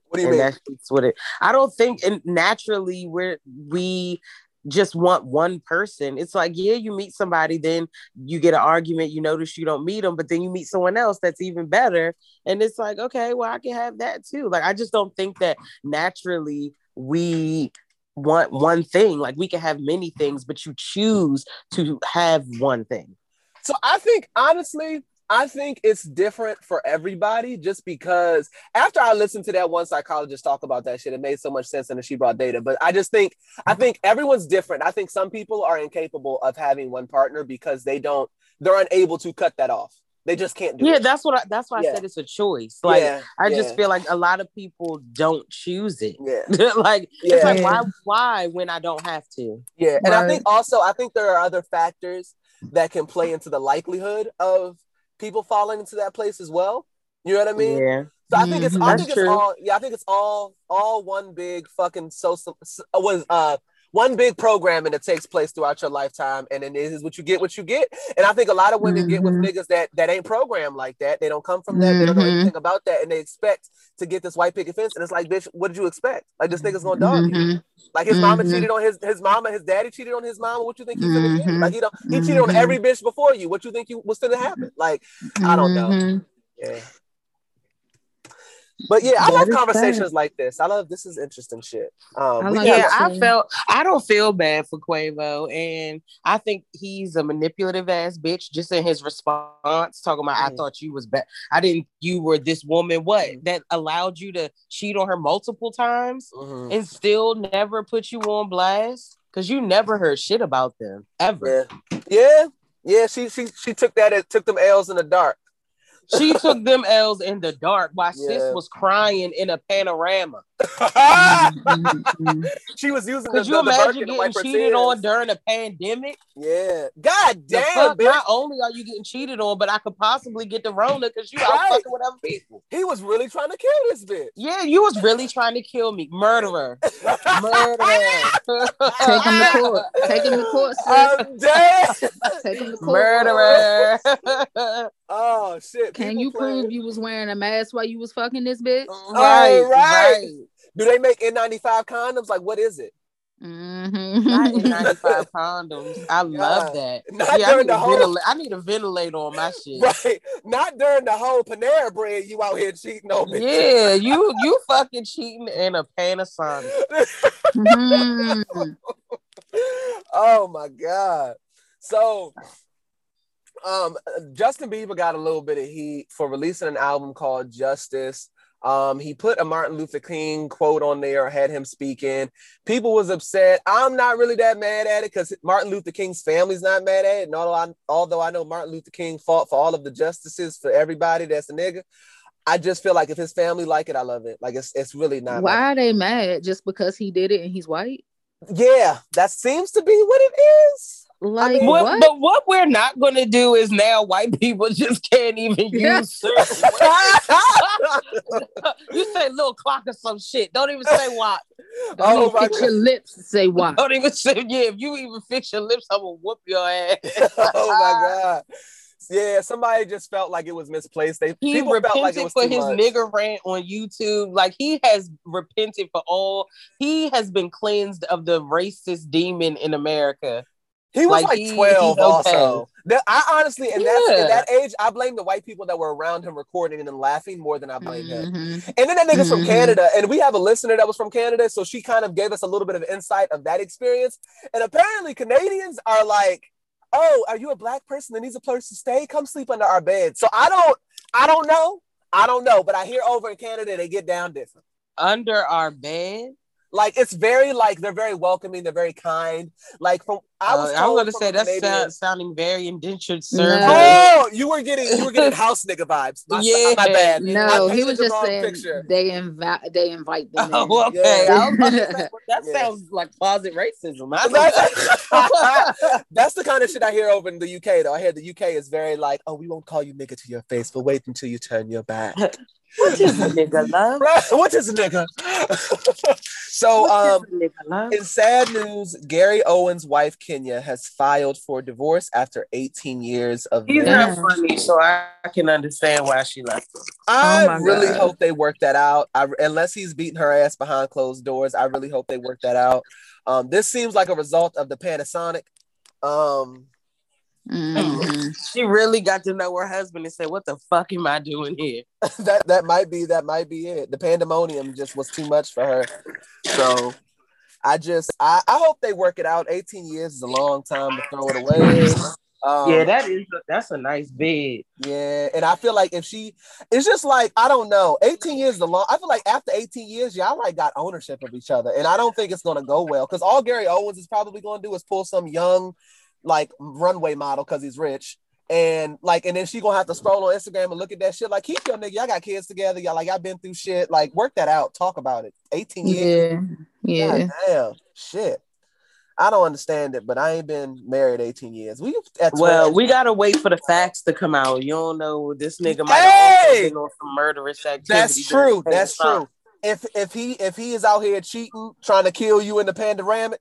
What do you and mean? that's what it i don't think and naturally we're we just want one person. It's like yeah you meet somebody then you get an argument you notice you don't meet them but then you meet someone else that's even better. And it's like okay well i can have that too. Like i just don't think that naturally we want one thing. Like we can have many things but you choose to have one thing. So I think honestly, I think it's different for everybody just because after I listened to that one psychologist talk about that shit, it made so much sense and then she brought data. But I just think I mm-hmm. think everyone's different. I think some people are incapable of having one partner because they don't they're unable to cut that off. They just can't do yeah it. Yeah, that's what I, that's why Yeah. i said it's a choice like yeah, I yeah, just feel like a lot of people don't choose it. yeah. like Yeah. it's like why why when I don't have to? Yeah, and I think also I think there are other factors that can play into the likelihood of people falling into that place as well. You know what I mean? yeah. So I think it's I That's think it's true. all yeah I think it's all all one big fucking social was uh one big programming that takes place throughout your lifetime and then this is what you get what you get and I think a lot of women get with Mhm. niggas that that ain't programmed like that they don't come from that they don't know Mhm. anything about that and they expect to get this white picket fence and it's like bitch what did you expect like this nigga's gonna dog you Mhm. like his mama Mhm. cheated on his his mama his daddy cheated on his mama what you think he's gonna get Mhm. like he don't he cheated on every bitch before you what you think you was gonna happen like I don't know. Yeah. But yeah, I That love conversations fact. like this. I love this is interesting shit. Um, I like yeah, I felt I don't feel bad for Quavo, and I think he's a manipulative ass bitch. Just in his response, talking about, I Mm. thought you was bad. I didn't. You were this woman. What Mm. that allowed you to cheat on her multiple times Mhm. and still never put you on blast because you never heard shit about them ever. yeah, yeah, yeah. She she she took that and took them L's in the dark. She took them L's in the dark while Yeah. sis was crying in a panorama. She was using the, Could you the, the imagine Birkin to getting wipe cheated on during a pandemic? Yeah. God damn, fuck, bitch. not only are you getting cheated on, but I could possibly get the Rona because you out fucking with other people. He was really trying to kill this bitch. Yeah, you was really trying to kill me, murderer, murderer, Take him to court. Take him to court, sis. I'm dead. Take him to court. murderer. oh shit. Can People you playing- prove you was wearing a mask while you was fucking this bitch? right, All right. right. Do they make N95 condoms? Like, what is it? Mm-hmm. Not in 95 condoms. I love that. Not yeah, I during need, the a whole- ventil- I need a ventilator on my shit. Right. Not during the whole Panera bread you out here cheating on me. Yeah, you you fucking cheating in a Panasonic. Mhm. oh my god. So um Justin Bieber got a little bit of heat for releasing an album called Justice. Um, he put a Martin Luther King quote on there, had him speaking. People was upset. I'm not really that mad at it because Martin Luther King's family's not mad at it. And although I, although I know Martin Luther King fought for all of the justices for everybody that's a nigga, I just feel like if his family like it, I love it. Like it's it's really not. Why like- are they mad? Just because he did it and he's white? yeah, that seems to be what it is. Like mean, What, what? But what we're not going to do is now white people just can't even use. You say little clock or some shit. Don't even say what. Don't oh even my fix your lips to say why. Don't even say yeah. If you even fix your lips, I'm gonna whoop your ass. oh my god. Yeah, somebody just felt like it was misplaced. They He people felt like it repented was for too his much. nigger rant on YouTube. Like he has repented for all. He has been cleansed of the racist demon in America. He was like, like, he- 12 he's okay. also. I honestly, in that, in Yeah. that age, I blame the white people that were around him recording and laughing more than I blame him. Mhm. And then that nigga's from Mhm. Canada, and we have a listener that was from Canada, so she kind of gave us a little bit of insight of that experience. And apparently, Canadians are like, "Oh, are you a black person that needs a place to stay? Come sleep under our bed." So I don't, I don't know, I don't know, but I hear over in Canada they get down different. Under our bed. Like it's very like they're very welcoming, they're very kind. Like from I was, Uh, I'm gonna say that's sound, sounding very indentured No. servant. Oh, you were getting you were getting house nigga vibes. My, Yeah. my bad. No, I he was just saying picture. they invite they invite them. in. Oh, okay. Yeah. I was about to say, well, that Yeah. sounds like closet racism. That's, that's the kind of shit I hear over in the UK though. I hear the UK is very like, oh, we won't call you nigga to your face, but wait until you turn your back. what is a nigga love? what is a nigga? so um a nigga in sad news, Gary Owen's wife Kenya has filed for divorce after 18 years of He's marriage. not funny, so I can understand why she left him. I Oh really God. hope they work that out. I, unless he's beating her ass behind closed doors, I really hope they work that out. Um, this seems like a result of the Panasonic. Um, Mhm. She really got to know her husband and said, "What the fuck am I doing here?" that that might be that might be it. The pandemonium just was too much for her. So I just I, I hope they work it out. 18 years is a long time to throw it away. Um, yeah, that is that's a nice bed. Yeah, and I feel like if she, it's just like I don't know. 18 years is a long. I feel like after 18 years, y'all like got ownership of each other, and I don't think it's gonna go well because all Gary Owens is probably gonna do is pull some young, like runway model because he's rich, and like, and then she gonna have to scroll on Instagram and look at that shit. Like, keep your nigga. Y'all got kids together. Y'all like, I've been through shit. Like, work that out. Talk about it. 18 years. Yeah, yeah. God damn, shit. I don't understand it, but I ain't been married 18 years. We at Well, we gotta wait for the facts to come out. You don't know this nigga might Hey! have also been on some murderous activity. That's true. That's time. true. If if he if he is out here cheating, trying to kill you in the panoramic,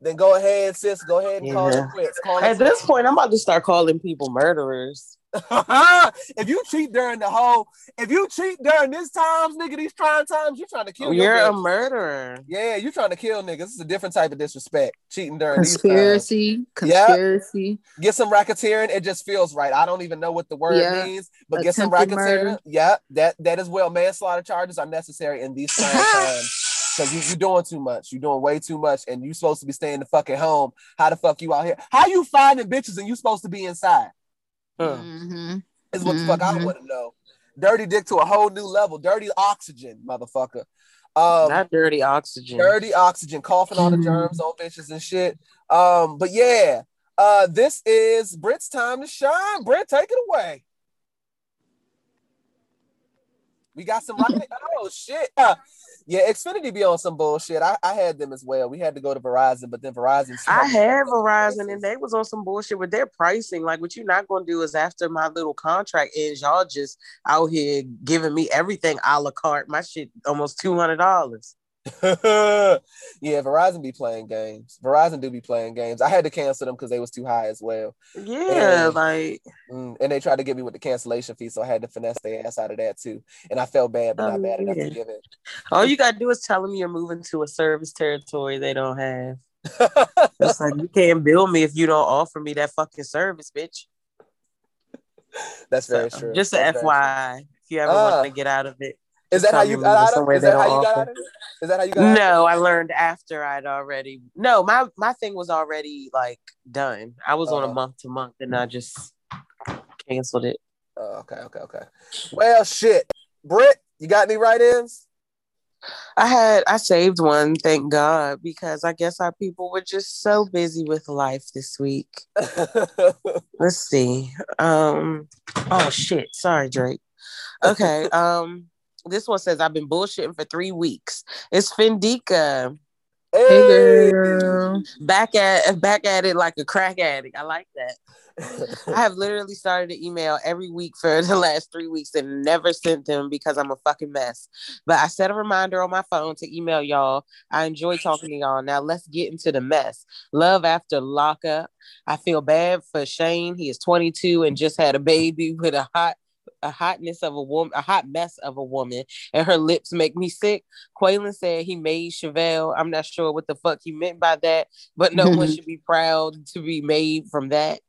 then go ahead, sis. Go ahead and call it quits. Call it At this point, I'm about to start calling people murderers. If you cheat during the whole, if you cheat during this times, nigga, these trying times, you're trying to kill. Oh, your You're a murderer. Yeah, you're trying to kill niggas. This is a different type of disrespect. Cheating during these times. Conspiracy, Yeah. conspiracy. Get some racketeering. It just feels right. I don't even know what the word Yeah. means, but get some racketeering. murder. Yeah, that that as well. Manslaughter charges are necessary in these trying times. Cause you you're doing too much. You're doing way too much, and you're supposed to be staying the fucking home. How the fuck you out here? How you finding bitches and you supposed to be inside? Huh. hmm Is what the fuck I Mhm. want to know. Dirty dick to a whole new level. Dirty oxygen, motherfucker. Um, Not dirty oxygen. dirty oxygen, coughing all the Mhm. germs on bitches and shit. Um, but yeah, uh, this is Brit's time to shine. Brit, take it away. We got some right. oh shit. Uh, yeah, Xfinity be on some bullshit. I, I had them as well. We had to go to Verizon, but then Verizon. I have Verizon and they was on some bullshit with their pricing. Like what you're not gonna do is after my little contract ends, y'all just out here giving me everything a la carte. My shit almost two hundred dollars. yeah, Verizon be playing games. Verizon do be playing games. I had to cancel them because they was too high as well. Yeah, Yeah. like Mm, and they tried to get me with the cancellation fee, so I had to finesse their ass out of that too. And I felt bad, but Oh, not bad enough yeah. to give it. all you gotta do is tell them you're moving to a service territory they don't have. it. It's like you can't bill me if you don't offer me that fucking service, bitch. That's very So, true. Just a That's very FYI, if you ever Ah. want to get out of it. True. Is that how you got out of somewhere it? Is that how you got out of it? Is that how you got it? No, I learned after I'd already no, my my thing was already like done. I was on Uh-huh. a month to month and I just canceled it. Oh, okay, okay, okay. Well, shit. Britt, you got any write-ins? I had I saved one, thank God, because I guess our people were just so busy with life this week. Let's see. Um oh shit. Sorry, Drake. Okay. um this one says I've been bullshitting for three weeks. It's Fendika. Hey, hey, girl. Back at back at it like a crack addict. I like that. I have literally started an email every week for the last three weeks and never sent them because I'm a fucking mess. But I set a reminder on my phone to email y'all. I enjoy talking to y'all. Now let's get into the mess. Love after lockup. I feel bad for Shane. He is 22 and just had a baby with a hot a hotness of a woman, a hot mess of a woman, and her lips make me sick. Quaylen said he made Chevelle. I'm not sure what the fuck he meant by that, but no one should be proud to be made from that.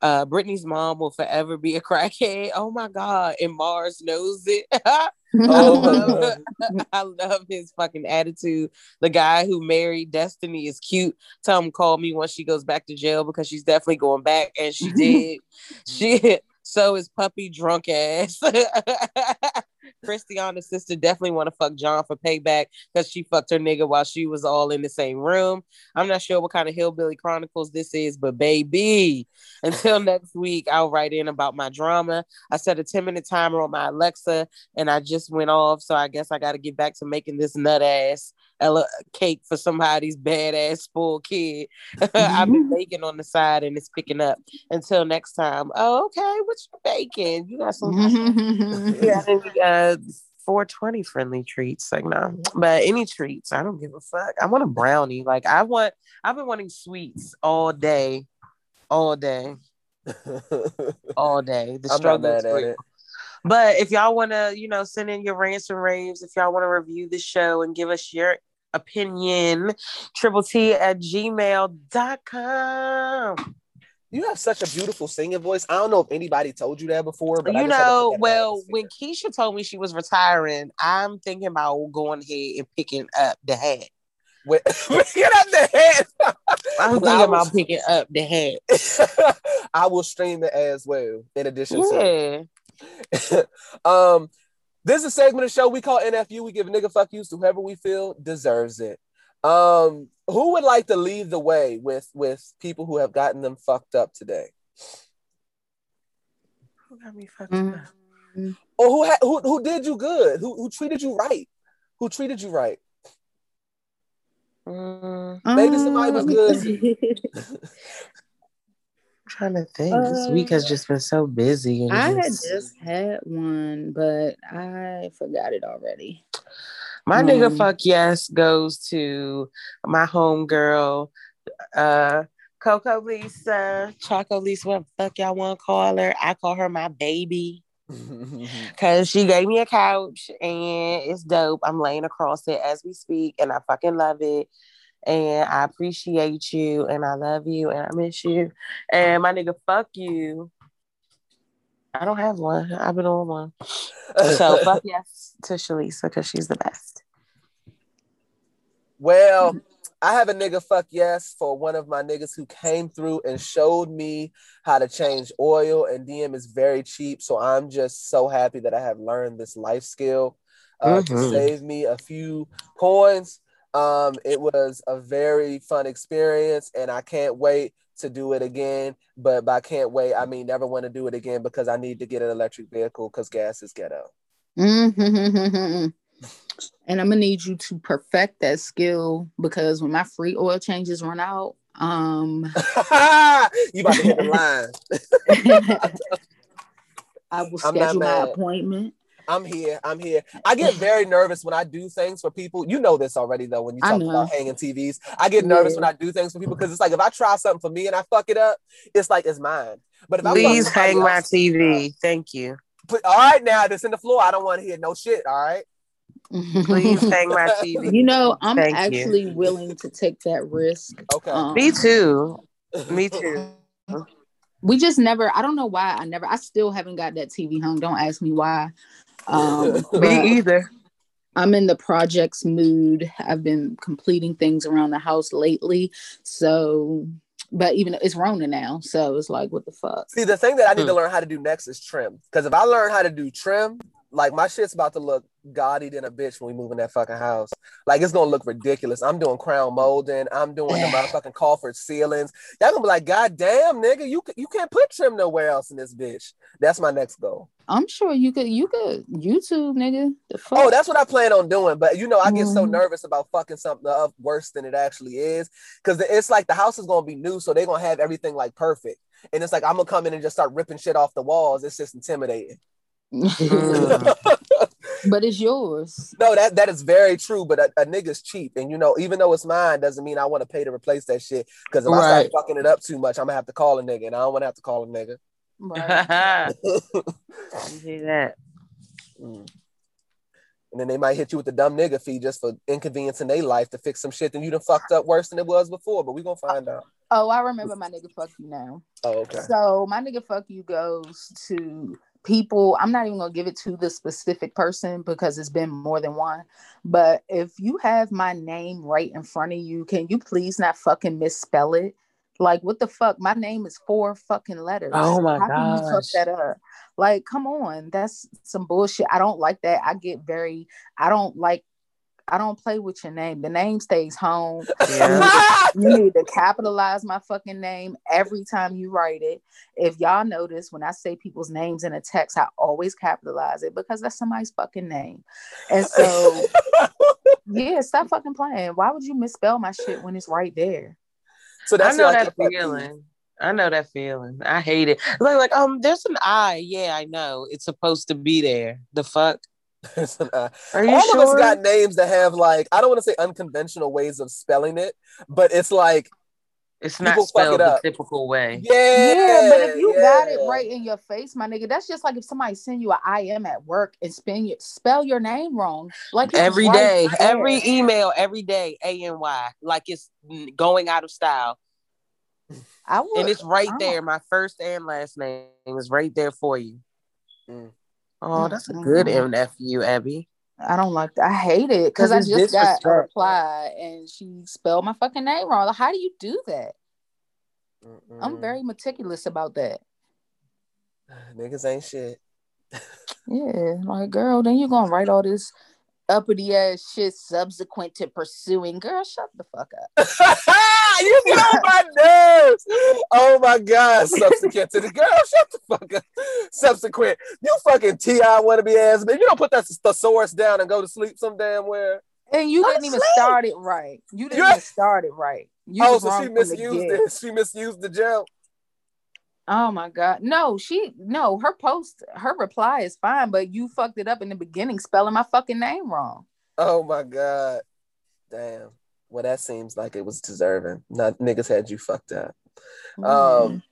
Uh, Brittany's mom will forever be a crackhead. Oh my god, and Mars knows it. I Oh love, I love his fucking attitude. The guy who married Destiny is cute. Tell him call me once she goes back to jail because she's definitely going back, and she did. she so is puppy drunk ass. Christiana's sister definitely want to fuck John for payback because she fucked her nigga while she was all in the same room. I'm not sure what kind of hillbilly chronicles this is, but baby, until next week, I'll write in about my drama. I set a 10 minute timer on my Alexa and I just went off. So I guess I got to get back to making this nut ass Ella cake for somebody's badass spoiled kid. I've been baking on the side and it's picking up. Until next time. Oh, okay. What you baking? You got some yeah, any uh 420 friendly treats. Like no, but any treats, I don't give a fuck. I want a brownie. Like I want I've been wanting sweets all day, all day, all day. The struggle is real. But if y'all want to, you know, send in your rants and raves, if y'all want to review the show and give us your opinion, triple T at gmail.com. You have such a beautiful singing voice. I don't know if anybody told you that before, but you know, well, when Keyshia told me she was retiring, I'm thinking about going ahead and picking up the hat. With- Get up the hat. I'm thinking was- about picking up the hat. I will stream it as well. In addition to um, this is a segment of show we call NFU. We give nigga fuck yous to whoever we feel deserves it. Um, who would like to lead the way with with people who have gotten them fucked up today? Who got me fucked mm-hmm. up? Or who, ha- who who did you good? Who who treated you right? Who treated you right? Mm. Maybe somebody was um, good. trying to think. this week has just been so busy. And I had just- just had one, but I forgot it already. my nigga um, fuck yes goes to my home girl, uh, Coco Lisa, Choco Lisa, what the fuck y'all want to call her? I call her my baby. Cause she gave me a couch and it's dope. I'm laying across it as we speak, and I fucking love it. And I appreciate you, and I love you, and I miss you. And my nigga, fuck you. I don't have one. I've been on one. So fuck yes to Shalisa because she's the best. Well, I have a nigga fuck yes for one of my niggas who came through and showed me how to change oil, and DM is very cheap. So I'm just so happy that I have learned this life skill uh, to Mhm. save me a few coins. Um, it was a very fun experience, and I can't wait to do it again. But by can't wait, I mean never want to do it again because I need to get an electric vehicle because gas is ghetto. Mhm. and I'm gonna need you to perfect that skill because when my free oil changes run out, um, you about to hit the line. I will schedule my appointment. I'm here. I'm here. I get very nervous when I do things for people. You know this already, though. When you talk about hanging TVs, I get nervous Yeah. when I do things for people because it's like if I try something for me and I fuck it up, it's like it's mine. But if I fuck Please hang my else- TV. Thank you. Put, all right, now this in the floor. I don't want to hear no shit. All right. Please hang my TV. You know, I'm Thank you. actually willing to take that risk. Okay. Um, Me too. Me too. we just never i don't know why i never i still haven't got that tv hung don't ask me why um Me either. i'm in the projects mood i've been completing things around the house lately so but even it's rona now so it's like what the fuck See, the thing that I need Hmm. to learn how to do next is trim. Because if I learn how to do trim, like my shit's about to look gaudy than a bitch when we move in that fucking house. Like it's gonna look ridiculous. I'm doing crown molding. I'm doing the motherfucking Crawford ceilings. Y'all gonna be like, God damn, nigga, you you can't put trim nowhere else in this bitch. That's my next goal. i'm sure you could you could youtube nigga the fuck? Oh, that's what I plan on doing. But you know, I get so Mhm. nervous about fucking something up worse than it actually is. Cause it's like the house is gonna be new, so they're gonna have everything like perfect. And it's like I'm gonna come in and just start ripping shit off the walls. It's just intimidating. But it's yours No, that that is very true. But a, a nigga's cheap, and you know, even though it's mine, doesn't mean I want to pay to replace that shit. Because if I start fucking it up too much, I'm gonna have to call a nigga, and I don't want to have to call a nigga. right. you hear that? Mm. And then they might hit you with the dumb nigga fee just for inconveniencing their life to fix some shit that you done fucked up worse than it was before. But we gonna find out. oh i remember my nigga fuck you now Oh, okay. So my nigga fuck you goes to people. I'm not even gonna give it to the specific person because it's been more than one. But if you have my name right in front of you, can you please not fucking misspell it? Like what the fuck? My name is four fucking letters. Oh my How can you fuck that up? Like, come on, that's some bullshit. I don't like that. I get very. I don't like. I don't play with your name. The name stays home. Yeah. You need to capitalize my fucking name every time you write it. If y'all notice, when I say people's names in a text, I always capitalize it because that's somebody's fucking name. And so, yeah, stop fucking playing. Why would you misspell my shit when it's right there? so I that's know that your pet feeling. I know that feeling. I hate it. Like, like, um, there's an I. Yeah, I know. It's supposed to be there. The fuck? There's. Are you All sure? of us got names that have like I don't want to say unconventional ways of spelling it, but it's like it's people not spelled it the typical way. yeah, Yeah, but if you got it right in your face, my nigga, that's just like if somebody send you an I am at work and spell your spell your name wrong. Like it's Every right day, there. every email, every day, A N Y, like it's going out of style, I would, and it's right I there. My first and last name is right there for you. Mm. Oh, mm-hmm. that's a good. MF you, Abby. I don't like that. I hate it because I just got a reply and she spelled my fucking name wrong. Like, how do you do that? I'm very meticulous about that. niggas ain't shit. Yeah, like girl, then you're gonna write all this uppity ass shit subsequent to pursuing. Girl, shut the fuck up. you get on my nerves. Oh my god, subsequent to the girl, shut the fuck up. Subsequent, you fucking ti wanna be ass man. You don't put that thesaurus down and go to sleep some damn where. And you didn't even start it right. You didn't even start it right. You oh, so she misused it. She misused the joke. Oh my god. No, she no, her post, her reply is fine, but you fucked it up in the beginning, spelling my fucking name wrong. Oh my god. Damn. Well, that seems like it was deserving. Not niggas had you fucked up. Mm. Um,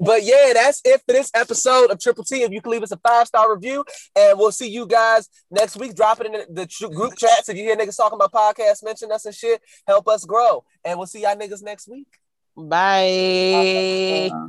but yeah, that's it for this episode of Triple T. If you can leave us a five star review, and we'll see you guys next week. Drop it in the, the tr- group chats. If you hear niggas talking about podcasts, mention us and shit. Help us grow. And we'll see y'all niggas next week. Bye. Uh,